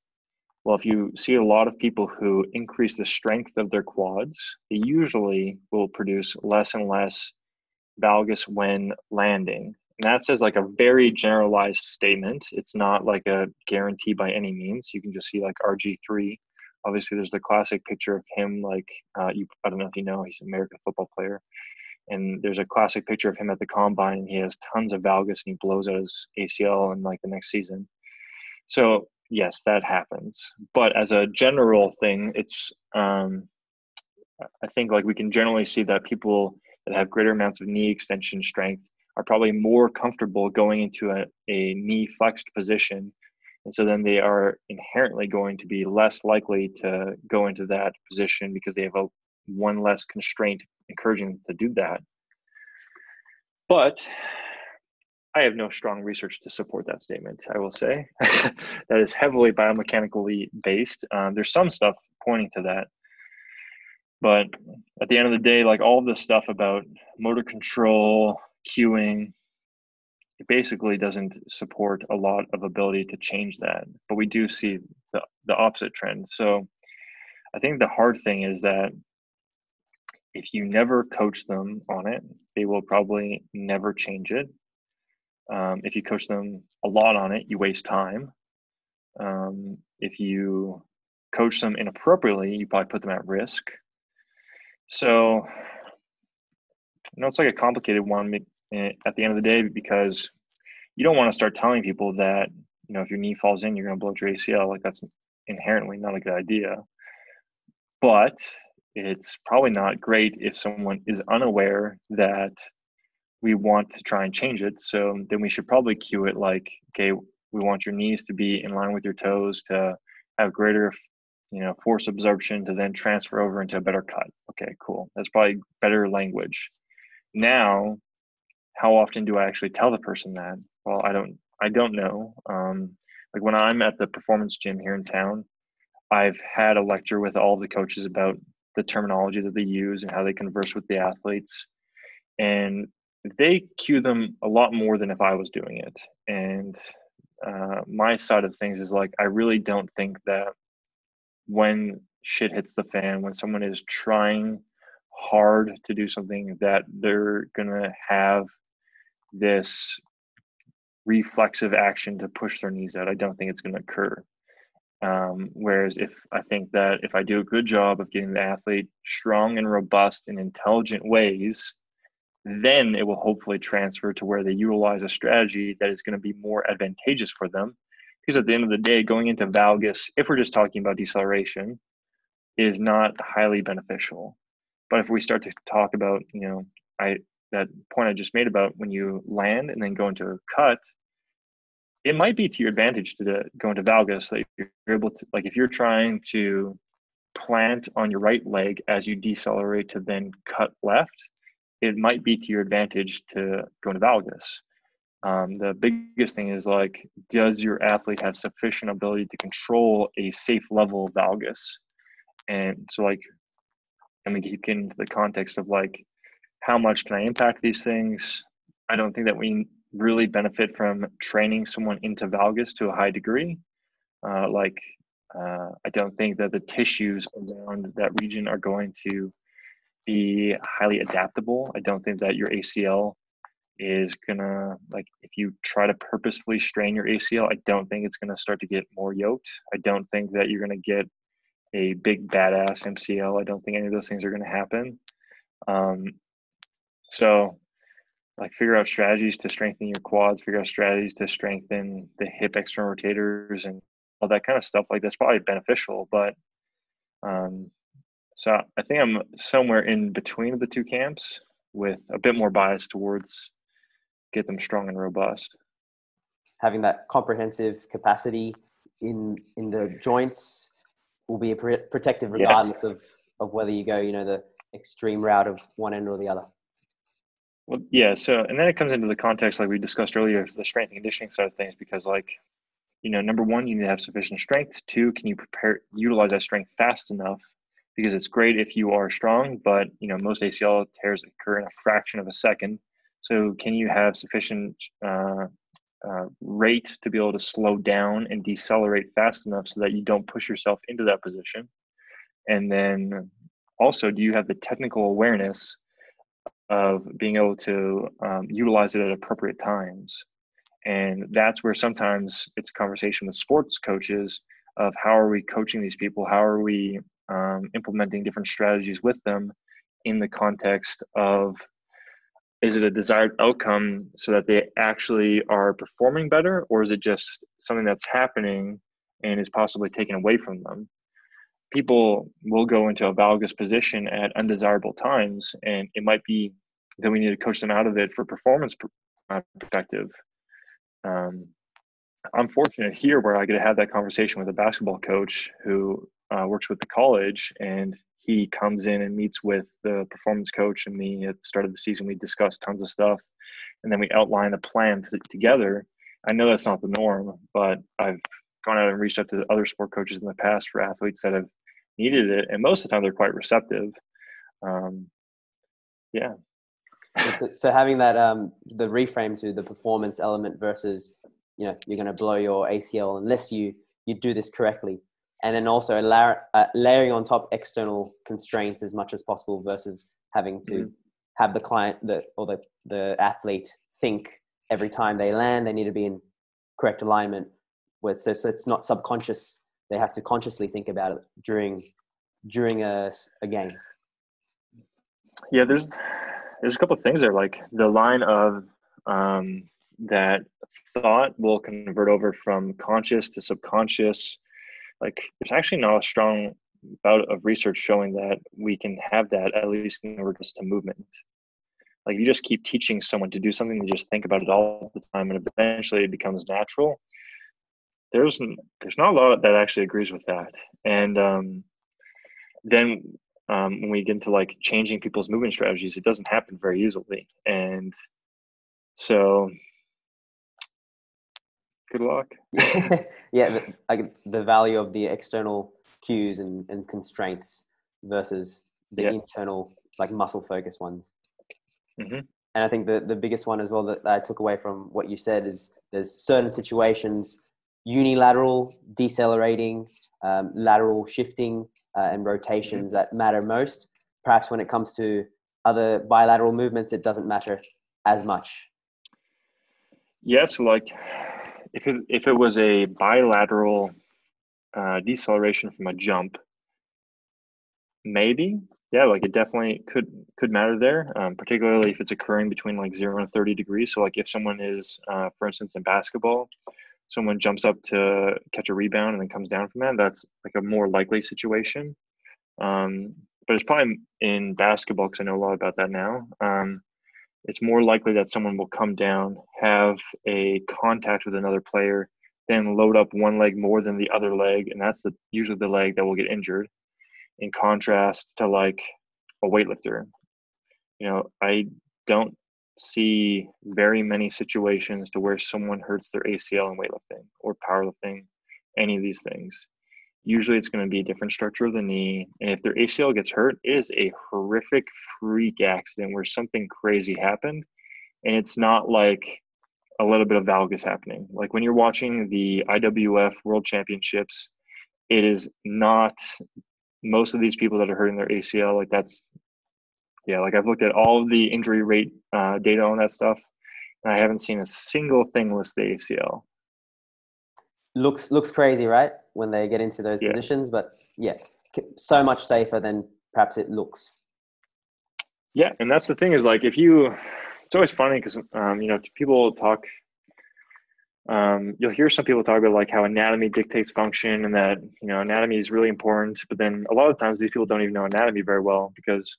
Speaker 2: Well, if you see a lot of people who increase the strength of their quads, they usually will produce less and less valgus when landing. And that says like a very generalized statement. It's not like a guarantee by any means. You can just see like RG3. Obviously, there's the classic picture of him, like uh, you. I don't know if you know, he's an American football player, and there's a classic picture of him at the combine. And he has tons of valgus, and he blows out his ACL in like the next season. So yes, that happens. But as a general thing, it's um, I think like we can generally see that people that have greater amounts of knee extension strength are probably more comfortable going into a, a knee flexed position. And so then they are inherently going to be less likely to go into that position because they have a one less constraint encouraging them to do that. But I have no strong research to support that statement, I will say. that is heavily biomechanically based. Um, there's some stuff pointing to that. But at the end of the day, like all of this stuff about motor control, cueing, it basically doesn't support a lot of ability to change that. But we do see the, the opposite trend. So I think the hard thing is that if you never coach them on it, they will probably never change it. Um, if you coach them a lot on it, you waste time. Um, if you coach them inappropriately, you probably put them at risk. So, you know, it's like a complicated one Eh, at the end of the day because you don't want to start telling people that, you know, if your knee falls in, you're going to blow your ACL. Like that's inherently not a good idea. But it's probably not great if someone is unaware that we want to try and change it. So then we should probably cue it like, okay, we want your knees to be in line with your toes to have greater, you know, force absorption to then transfer over into a better cut. Okay, cool. That's probably better language. Now, how often do I actually tell the person that? Well, I don't. I don't know. Um, like when I'm at the performance gym here in town, I've had a lecture with all the coaches about the terminology that they use and how they converse with the athletes. And they cue them a lot more than if I was doing it. And uh, my side of things is like, I really don't think that when shit hits the fan, when someone is trying hard to do something, that they're going to have this reflexive action to push their knees out. I don't think it's going to occur. Um, whereas if I think that if I do a good job of getting the athlete strong and robust in intelligent ways, then it will hopefully transfer to where they utilize a strategy that is going to be more advantageous for them. Because at the end of the day, going into valgus, if we're just talking about deceleration, is not highly beneficial. But if we start to talk about, you know, I that point I just made about when you land and then go into a cut, it might be to your advantage to go into valgus. Like you're able to, like if you're trying to plant on your right leg as you decelerate to then cut left, it might be to your advantage to go into valgus. Um, the biggest thing is like, does your athlete have sufficient ability to control a safe level of valgus? And so, like, mean, you get into the context of like, how much can I impact these things? I don't think that we really benefit from training someone into valgus to a high degree. Uh, like, uh, I don't think that the tissues around that region are going to be highly adaptable. I don't think that your ACL is gonna like if you try to purposefully strain your ACL, I don't think it's gonna start to get more yoked. I don't think that you're gonna get a big badass MCL. I don't think any of those things are gonna happen. Um, so like figure out strategies to strengthen your quads, figure out strategies to strengthen the hip external rotators and all that kind of stuff. Like that's probably beneficial, but um, so I think I'm somewhere in between the two camps with a bit more bias towards get them strong and robust.
Speaker 1: Having that comprehensive capacity in in the joints will be a protective regardless yeah. of of whether you go, you know, the extreme route of one end or the other.
Speaker 2: Well, yeah. So, and then it comes into the context, like we discussed earlier, the strength and conditioning side of things, because, like, you know, number one, you need to have sufficient strength. Two, can you prepare, utilize that strength fast enough? Because it's great if you are strong, but you know, most ACL tears occur in a fraction of a second. So, can you have sufficient uh, uh, rate to be able to slow down and decelerate fast enough so that you don't push yourself into that position? And then also, do you have the technical awareness of being able to um, utilize it at appropriate times? And that's where sometimes it's a conversation with sports coaches of how are we coaching these people? How are we um, implementing different strategies with them in the context of is it a desired outcome so that they actually are performing better or is it just something that's happening and is possibly taken away from them people will go into a valgus position at undesirable times and it might be that we need to coach them out of it for performance uh, perspective um, i'm fortunate here where i get to have that conversation with a basketball coach who uh, works with the college and he comes in and meets with the performance coach and me at the start of the season. We discuss tons of stuff, and then we outline a plan to, together. I know that's not the norm, but I've gone out and reached out to other sport coaches in the past for athletes that have needed it, and most of the time they're quite receptive. Um, yeah.
Speaker 1: So, so, having that um, the reframe to the performance element versus you know you're going to blow your ACL unless you you do this correctly and then also uh, layering on top external constraints as much as possible versus having to mm-hmm. have the client the, or the, the athlete think every time they land they need to be in correct alignment with so, so it's not subconscious. They have to consciously think about it during during a, a game.
Speaker 2: Yeah there's there's a couple of things there like the line of um, that thought will convert over from conscious to subconscious. Like there's actually not a strong bout of research showing that we can have that at least in regards to movement. Like you just keep teaching someone to do something they just think about it all the time and eventually it becomes natural there's there's not a lot that actually agrees with that and um, then um, when we get into like changing people's movement strategies it doesn't happen very easily and so good luck.
Speaker 1: yeah, like the value of the external cues and, and constraints versus the yeah. internal, like muscle focus ones. Mm-hmm. And I think the, the biggest one as well that I took away from what you said is there's certain situations, unilateral decelerating, um, lateral shifting, uh, and rotations mm-hmm. that matter most. Perhaps when it comes to other bilateral movements, it doesn't matter as much.
Speaker 2: Yes, like if it if it was a bilateral uh, deceleration from a jump, maybe yeah, like it definitely could could matter there, um, particularly if it's occurring between like zero and thirty degrees. So like if someone is, uh, for instance, in basketball, someone jumps up to catch a rebound and then comes down from that, that's like a more likely situation. Um, but it's probably in basketball because I know a lot about that now. Um, it's more likely that someone will come down, have a contact with another player, then load up one leg more than the other leg, and that's the usually the leg that will get injured. In contrast to like a weightlifter, you know, I don't see very many situations to where someone hurts their ACL in weightlifting or powerlifting, any of these things usually it's going to be a different structure of the knee. And if their ACL gets hurt, it is a horrific freak accident where something crazy happened. And it's not like a little bit of valgus happening. Like when you're watching the IWF World Championships, it is not most of these people that are hurting their ACL. Like that's, yeah, like I've looked at all of the injury rate uh, data on that stuff, and I haven't seen a single thing list the ACL
Speaker 1: looks looks crazy, right? When they get into those yeah. positions, but yeah, so much safer than perhaps it looks.
Speaker 2: Yeah, and that's the thing is like if you, it's always funny because um, you know people talk. Um, you'll hear some people talk about like how anatomy dictates function and that you know anatomy is really important, but then a lot of times these people don't even know anatomy very well because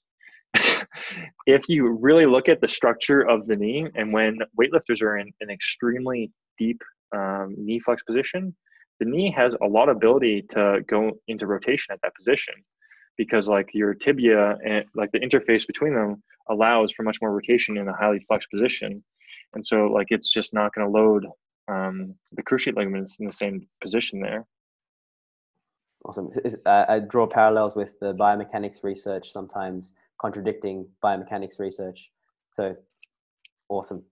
Speaker 2: if you really look at the structure of the knee and when weightlifters are in an extremely deep um, knee flex position, the knee has a lot of ability to go into rotation at that position. because like your tibia and like the interface between them allows for much more rotation in a highly flexed position. And so like it's just not going to load um, the cruciate ligaments in the same position there.
Speaker 1: Awesome. Uh, I draw parallels with the biomechanics research, sometimes contradicting biomechanics research. So awesome.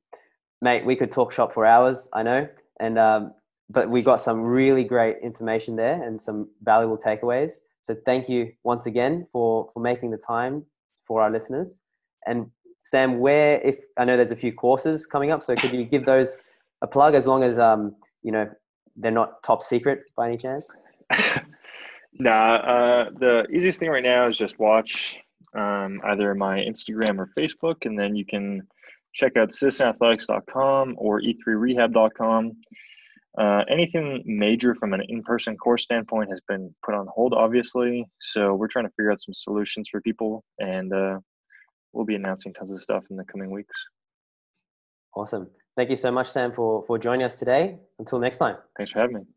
Speaker 1: Mate, we could talk shop for hours, I know. And um, but we got some really great information there and some valuable takeaways. So thank you once again for for making the time for our listeners. And Sam, where if I know there's a few courses coming up, so could you give those a plug as long as um you know they're not top secret by any chance?
Speaker 2: nah, uh, the easiest thing right now is just watch um, either my Instagram or Facebook, and then you can check out citizenathletics.com or e3rehab.com. Uh, anything major from an in-person course standpoint has been put on hold, obviously. So we're trying to figure out some solutions for people, and uh, we'll be announcing tons of stuff in the coming weeks.
Speaker 1: Awesome. Thank you so much, Sam, for, for joining us today. Until next time.
Speaker 2: Thanks for having me.